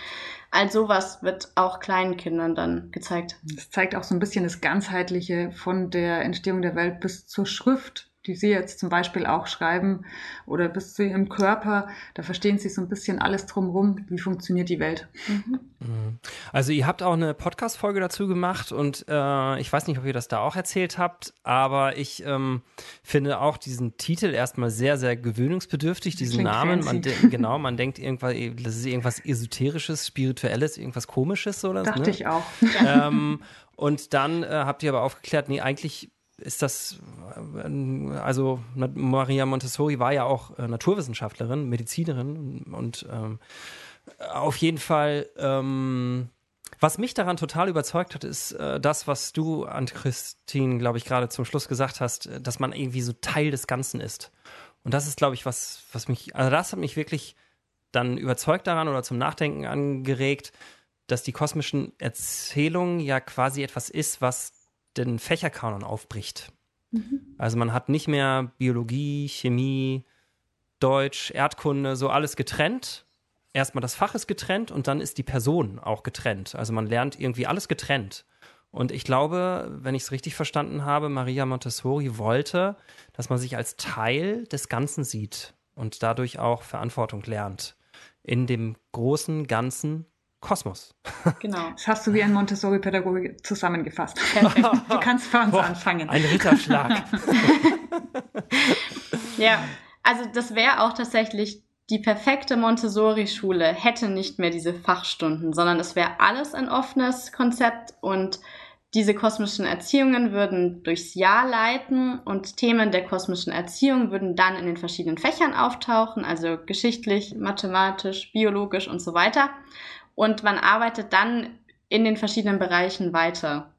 All sowas wird auch kleinen Kindern dann gezeigt. Das zeigt auch so ein bisschen das Ganzheitliche von der Entstehung der Welt bis zur Schrift die Sie jetzt zum Beispiel auch schreiben oder bis zu Ihrem Körper, da verstehen Sie so ein bisschen alles drumherum, wie funktioniert die Welt. Mhm. Also ihr habt auch eine Podcast-Folge dazu gemacht und äh, ich weiß nicht, ob ihr das da auch erzählt habt, aber ich ähm, finde auch diesen Titel erstmal sehr, sehr gewöhnungsbedürftig, diesen Klingt Namen. Man genau, man denkt irgendwas, das ist irgendwas Esoterisches, Spirituelles, irgendwas Komisches oder so. Dachte ne? ich auch. Ähm, und dann äh, habt ihr aber aufgeklärt, nee, eigentlich ist das, also Maria Montessori war ja auch äh, Naturwissenschaftlerin, Medizinerin und ähm, auf jeden Fall, ähm, was mich daran total überzeugt hat, ist äh, das, was du an Christine, glaube ich, gerade zum Schluss gesagt hast, äh, dass man irgendwie so Teil des Ganzen ist. Und das ist, glaube ich, was, was mich, also das hat mich wirklich dann überzeugt daran oder zum Nachdenken angeregt, dass die kosmischen Erzählungen ja quasi etwas ist, was den Fächerkanon aufbricht. Mhm. Also man hat nicht mehr Biologie, Chemie, Deutsch, Erdkunde, so alles getrennt. Erstmal das Fach ist getrennt und dann ist die Person auch getrennt. Also man lernt irgendwie alles getrennt. Und ich glaube, wenn ich es richtig verstanden habe, Maria Montessori wollte, dass man sich als Teil des Ganzen sieht und dadurch auch Verantwortung lernt in dem großen Ganzen Kosmos. Genau. Das hast du wie ein Montessori-Pädagoge zusammengefasst. Perfekt. Du kannst vor uns Boah, anfangen. Ein Ritterschlag. ja, also das wäre auch tatsächlich die perfekte Montessori-Schule hätte nicht mehr diese Fachstunden, sondern es wäre alles ein offenes Konzept und diese kosmischen Erziehungen würden durchs Jahr leiten und Themen der kosmischen Erziehung würden dann in den verschiedenen Fächern auftauchen, also geschichtlich, mathematisch, biologisch und so weiter und man arbeitet dann in den verschiedenen Bereichen weiter.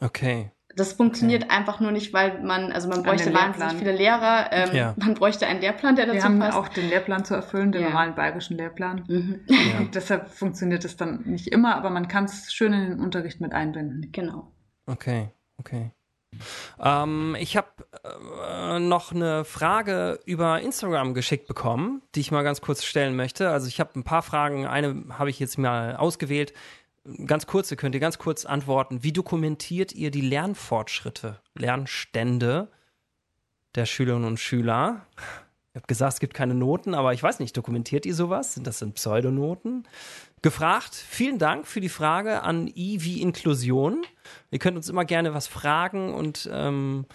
Okay. Das funktioniert okay. einfach nur nicht, weil man, also man bräuchte wahnsinnig viele Lehrer, ähm, ja. man bräuchte einen Lehrplan, der dazu passt. Wir haben auch den Lehrplan zu erfüllen, den ja. normalen bayerischen Lehrplan. Mhm. Ja. Deshalb funktioniert es dann nicht immer, aber man kann es schön in den Unterricht mit einbinden. Genau. Okay, okay. Ähm, ich habe äh, noch eine Frage über Instagram geschickt bekommen, die ich mal ganz kurz stellen möchte. Also ich habe ein paar Fragen. Eine habe ich jetzt mal ausgewählt. Ganz kurze könnt ihr ganz kurz antworten. Wie dokumentiert ihr die Lernfortschritte, Lernstände der Schülerinnen und Schüler? Ich habe gesagt, es gibt keine Noten, aber ich weiß nicht, dokumentiert ihr sowas? Sind das sind Pseudonoten? Gefragt. Vielen Dank für die Frage an I wie Inklusion. Ihr könnt uns immer gerne was fragen und ähm,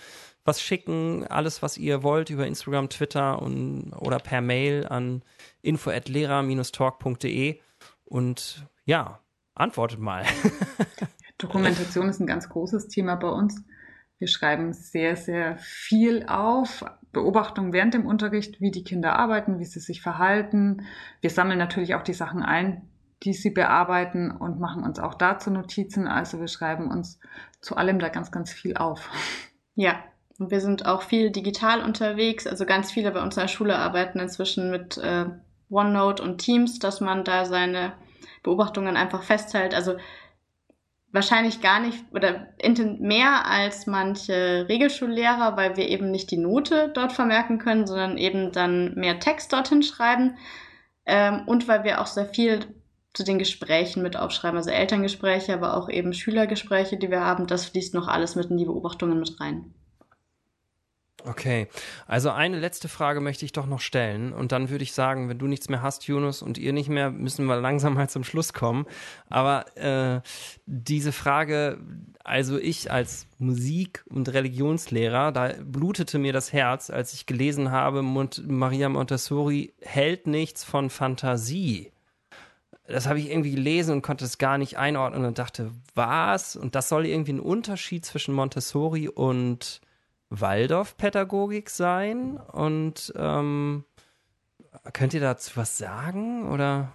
was schicken, alles, was ihr wollt über Instagram, Twitter und, oder per Mail an info@lehrer-talk.de und ja, antwortet mal. Dokumentation ist ein ganz großes Thema bei uns. Wir schreiben sehr, sehr viel auf, Beobachtung während dem Unterricht, wie die Kinder arbeiten, wie sie sich verhalten. Wir sammeln natürlich auch die Sachen ein, die sie bearbeiten und machen uns auch dazu Notizen. Also wir schreiben uns zu allem da ganz, ganz viel auf. Ja, und wir sind auch viel digital unterwegs. Also ganz viele bei uns in der Schule arbeiten inzwischen mit äh, OneNote und Teams, dass man da seine Beobachtungen einfach festhält. Also wahrscheinlich gar nicht oder mehr als manche Regelschullehrer, weil wir eben nicht die Note dort vermerken können, sondern eben dann mehr Text dorthin schreiben. Ähm, und weil wir auch sehr viel zu den Gesprächen mit aufschreiben, also Elterngespräche, aber auch eben Schülergespräche, die wir haben, das fließt noch alles mit in die Beobachtungen mit rein. Okay, also eine letzte Frage möchte ich doch noch stellen und dann würde ich sagen, wenn du nichts mehr hast, Yunus, und ihr nicht mehr, müssen wir langsam mal zum Schluss kommen. Aber äh, diese Frage, also ich als Musik- und Religionslehrer, da blutete mir das Herz, als ich gelesen habe, Maria Montessori hält nichts von Fantasie. Das habe ich irgendwie gelesen und konnte es gar nicht einordnen und dachte, was? Und das soll irgendwie ein Unterschied zwischen Montessori und Waldorf-Pädagogik sein und ähm, könnt ihr dazu was sagen oder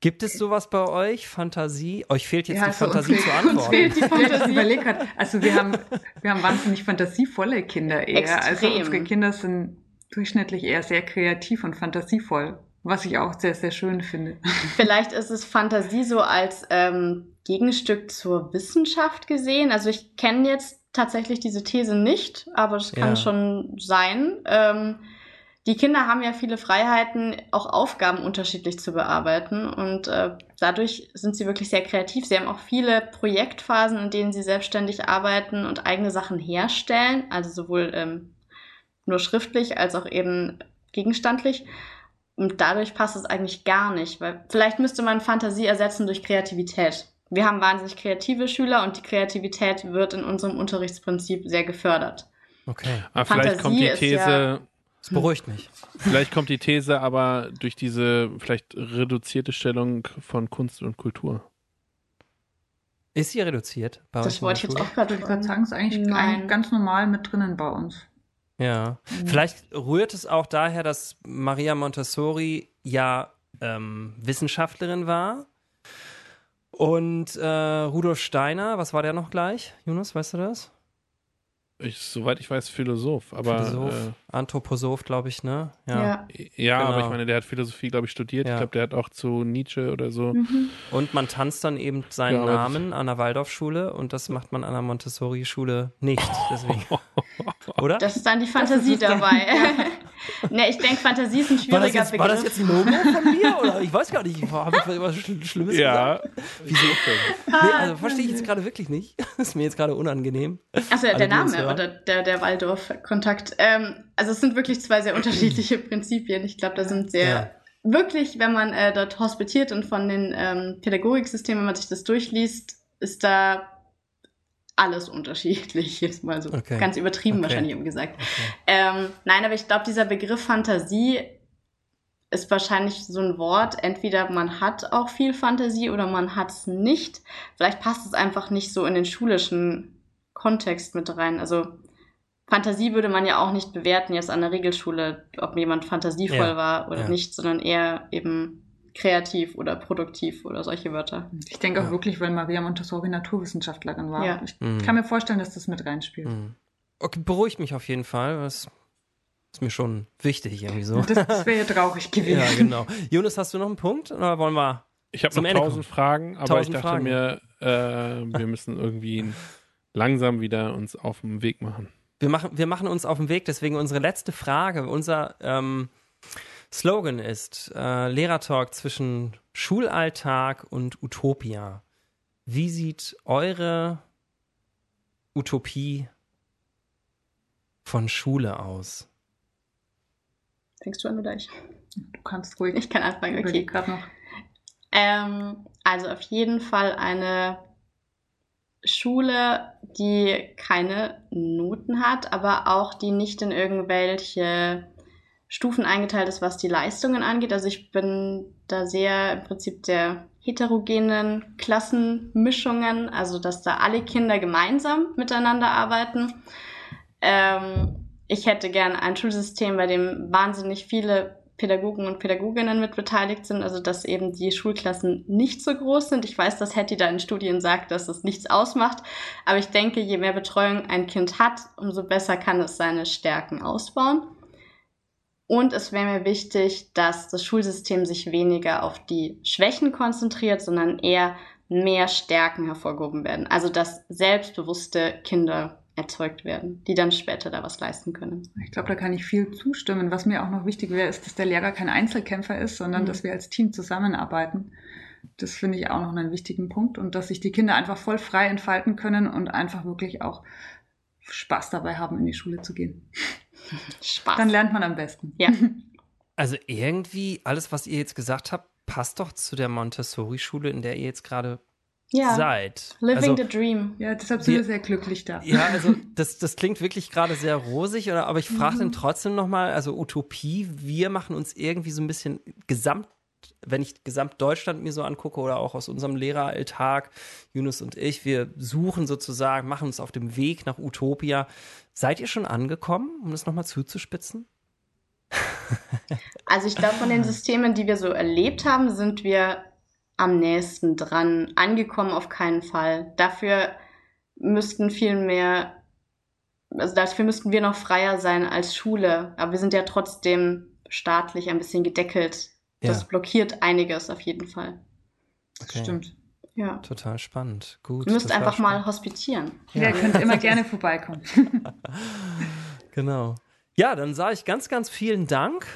gibt es sowas bei euch? Fantasie? Euch fehlt jetzt ja, die also Fantasie fehlt, zu antworten. Uns fehlt die Fantasie. überlegt hat. Also wir haben, wir haben wahnsinnig fantasievolle Kinder eher. Extrem. Also unsere Kinder sind durchschnittlich eher sehr kreativ und fantasievoll. Was ich auch sehr, sehr schön finde. Vielleicht ist es Fantasie so als ähm, Gegenstück zur Wissenschaft gesehen. Also ich kenne jetzt tatsächlich diese These nicht, aber es kann ja. schon sein. Ähm, die Kinder haben ja viele Freiheiten, auch Aufgaben unterschiedlich zu bearbeiten und äh, dadurch sind sie wirklich sehr kreativ. Sie haben auch viele Projektphasen, in denen sie selbstständig arbeiten und eigene Sachen herstellen, also sowohl ähm, nur schriftlich als auch eben gegenstandlich. Und dadurch passt es eigentlich gar nicht, weil vielleicht müsste man Fantasie ersetzen durch Kreativität. Wir haben wahnsinnig kreative Schüler und die Kreativität wird in unserem Unterrichtsprinzip sehr gefördert. Okay. Aber vielleicht kommt die These. Ja, das beruhigt mich. Vielleicht kommt die These aber durch diese vielleicht reduzierte Stellung von Kunst und Kultur. Ist sie reduziert? Bei das wollte ich jetzt auch gerade sagen. Ist eigentlich, eigentlich ganz normal mit drinnen bei uns. Ja. Mhm. Vielleicht rührt es auch daher, dass Maria Montessori ja ähm, Wissenschaftlerin war und äh, Rudolf Steiner, was war der noch gleich? Jonas, weißt du das? Ich, soweit ich weiß, Philosoph, aber. Philosoph, äh, Anthroposoph, glaube ich, ne? Ja, ja, ja genau. aber ich meine, der hat Philosophie, glaube ich, studiert. Ja. Ich glaube, der hat auch zu Nietzsche oder so. Mhm. Und man tanzt dann eben seinen ja, Namen an der Waldorfschule und das macht man an der Montessori-Schule nicht. Deswegen. oder? Das ist dann die Fantasie dabei. ne, ich denke, Fantasie ist ein schwieriger war das jetzt, Begriff. War das jetzt ein Logo von mir? Oder ich weiß gar nicht, habe ich was Schlimmes ja. gesagt? Wieso? Nee, also verstehe ich jetzt gerade wirklich nicht. ist mir jetzt gerade unangenehm. Achso, der Name oder der, der Waldorf-Kontakt. Ähm, also es sind wirklich zwei sehr unterschiedliche Prinzipien. Ich glaube, da sind sehr ja. wirklich, wenn man äh, dort hospitiert und von den ähm, Pädagogiksystemen, wenn man sich das durchliest, ist da alles unterschiedlich, jetzt mal so okay. ganz übertrieben okay. wahrscheinlich gesagt. Okay. Ähm, nein, aber ich glaube, dieser Begriff Fantasie ist wahrscheinlich so ein Wort, entweder man hat auch viel Fantasie oder man hat es nicht. Vielleicht passt es einfach nicht so in den schulischen Kontext mit rein. Also Fantasie würde man ja auch nicht bewerten jetzt an der Regelschule, ob jemand fantasievoll ja. war oder ja. nicht, sondern eher eben kreativ oder produktiv oder solche Wörter. Ich denke auch ja. wirklich, weil Maria Montessori Naturwissenschaftlerin war. Ja. Ich mhm. kann mir vorstellen, dass das mit reinspielt. Mhm. Okay, beruhigt mich auf jeden Fall. Das ist mir schon wichtig irgendwie so. Das, das wäre ja traurig gewesen. Ja, genau. Jonas, hast du noch einen Punkt oder wollen wir Ich habe noch tausend Fragen, aber tausend ich dachte Fragen. mir, äh, wir müssen irgendwie langsam wieder uns auf den Weg machen. Wir machen, wir machen uns auf den Weg, deswegen unsere letzte Frage, unser ähm, Slogan ist äh, Lehrertalk zwischen Schulalltag und Utopia. Wie sieht eure Utopie von Schule aus? Fängst du an oder ich? Du kannst ruhig. Ich kann anfangen, okay. gerade noch. Ähm, also auf jeden Fall eine Schule, die keine Noten hat, aber auch die nicht in irgendwelche Stufen eingeteilt ist, was die Leistungen angeht. Also ich bin da sehr im Prinzip der heterogenen Klassenmischungen, also dass da alle Kinder gemeinsam miteinander arbeiten. Ähm, ich hätte gern ein Schulsystem, bei dem wahnsinnig viele Pädagogen und Pädagoginnen mit beteiligt sind, also dass eben die Schulklassen nicht so groß sind. Ich weiß, dass Hetty da in Studien sagt, dass es nichts ausmacht, aber ich denke, je mehr Betreuung ein Kind hat, umso besser kann es seine Stärken ausbauen. Und es wäre mir wichtig, dass das Schulsystem sich weniger auf die Schwächen konzentriert, sondern eher mehr Stärken hervorgehoben werden. Also dass selbstbewusste Kinder erzeugt werden, die dann später da was leisten können. Ich glaube, da kann ich viel zustimmen. Was mir auch noch wichtig wäre, ist, dass der Lehrer kein Einzelkämpfer ist, sondern mhm. dass wir als Team zusammenarbeiten. Das finde ich auch noch einen wichtigen Punkt und dass sich die Kinder einfach voll frei entfalten können und einfach wirklich auch Spaß dabei haben, in die Schule zu gehen. Spaß. Dann lernt man am besten. Ja. Also irgendwie alles, was ihr jetzt gesagt habt, passt doch zu der Montessori-Schule, in der ihr jetzt gerade ja. seid. Living also, the dream. Ja, deshalb sind wir sehr glücklich da. Ja, also das, das klingt wirklich gerade sehr rosig, oder, aber ich frage mhm. dann trotzdem nochmal, also Utopie, wir machen uns irgendwie so ein bisschen gesamt, wenn ich Gesamtdeutschland mir so angucke oder auch aus unserem Lehreralltag, Yunus und ich, wir suchen sozusagen, machen uns auf dem Weg nach Utopia. Seid ihr schon angekommen, um das nochmal zuzuspitzen? Also ich glaube, von den Systemen, die wir so erlebt haben, sind wir am nächsten dran. Angekommen auf keinen Fall. Dafür müssten viel mehr, also dafür müssten wir noch freier sein als Schule. Aber wir sind ja trotzdem staatlich ein bisschen gedeckelt. Das ja. blockiert einiges auf jeden Fall. Okay. Stimmt. Ja. Total spannend. Gut. Ihr müsst einfach mal hospitieren. Ja, ja, ihr könnt immer gerne vorbeikommen. genau. Ja, dann sage ich ganz, ganz vielen Dank.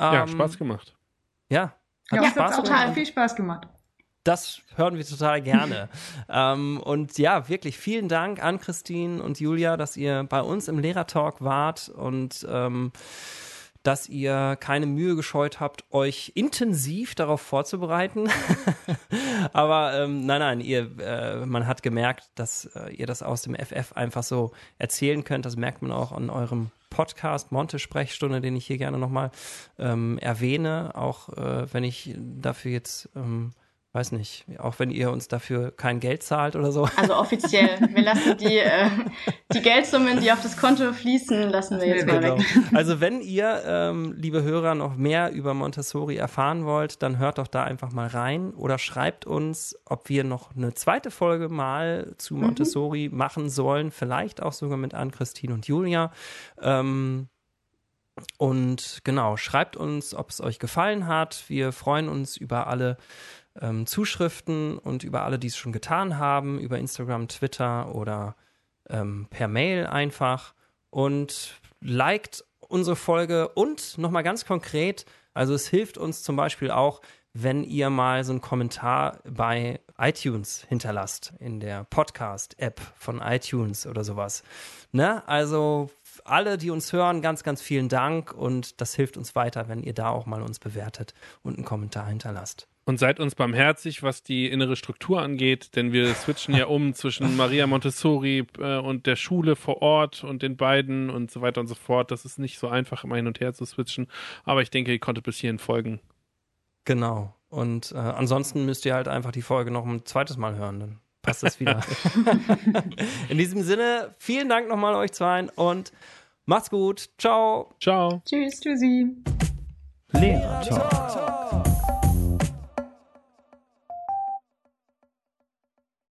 Ja, ähm, Spaß gemacht. Ja, hat ja, Spaß total gemacht. viel Spaß gemacht. Das hören wir total gerne. ähm, und ja, wirklich vielen Dank an Christine und Julia, dass ihr bei uns im Lehrertalk wart und ähm, dass ihr keine Mühe gescheut habt, euch intensiv darauf vorzubereiten. Aber ähm, nein, nein, ihr, äh, man hat gemerkt, dass äh, ihr das aus dem FF einfach so erzählen könnt. Das merkt man auch an eurem Podcast Monte Sprechstunde, den ich hier gerne nochmal ähm, erwähne, auch äh, wenn ich dafür jetzt ähm, weiß nicht, auch wenn ihr uns dafür kein Geld zahlt oder so. Also offiziell. Wir lassen die, äh, die Geldsummen, die auf das Konto fließen, lassen wir jetzt mal genau. weg. Also wenn ihr, ähm, liebe Hörer, noch mehr über Montessori erfahren wollt, dann hört doch da einfach mal rein oder schreibt uns, ob wir noch eine zweite Folge mal zu mhm. Montessori mhm. machen sollen. Vielleicht auch sogar mit Ann-Christine und Julia. Ähm, und genau, schreibt uns, ob es euch gefallen hat. Wir freuen uns über alle ähm, Zuschriften und über alle, die es schon getan haben, über Instagram, Twitter oder ähm, per Mail einfach. Und liked unsere Folge und nochmal ganz konkret, also es hilft uns zum Beispiel auch, wenn ihr mal so einen Kommentar bei iTunes hinterlasst, in der Podcast-App von iTunes oder sowas. Ne? Also alle, die uns hören, ganz, ganz vielen Dank und das hilft uns weiter, wenn ihr da auch mal uns bewertet und einen Kommentar hinterlasst. Und seid uns barmherzig, was die innere Struktur angeht, denn wir switchen ja um zwischen Maria Montessori äh, und der Schule vor Ort und den beiden und so weiter und so fort. Das ist nicht so einfach, immer hin und her zu switchen. Aber ich denke, ihr konntet bis hierhin folgen. Genau. Und äh, ansonsten müsst ihr halt einfach die Folge noch ein zweites Mal hören, dann passt das wieder. In diesem Sinne, vielen Dank nochmal euch zwei und macht's gut. Ciao. Ciao. Tschüss. Tschüssi. Lehrer Talk.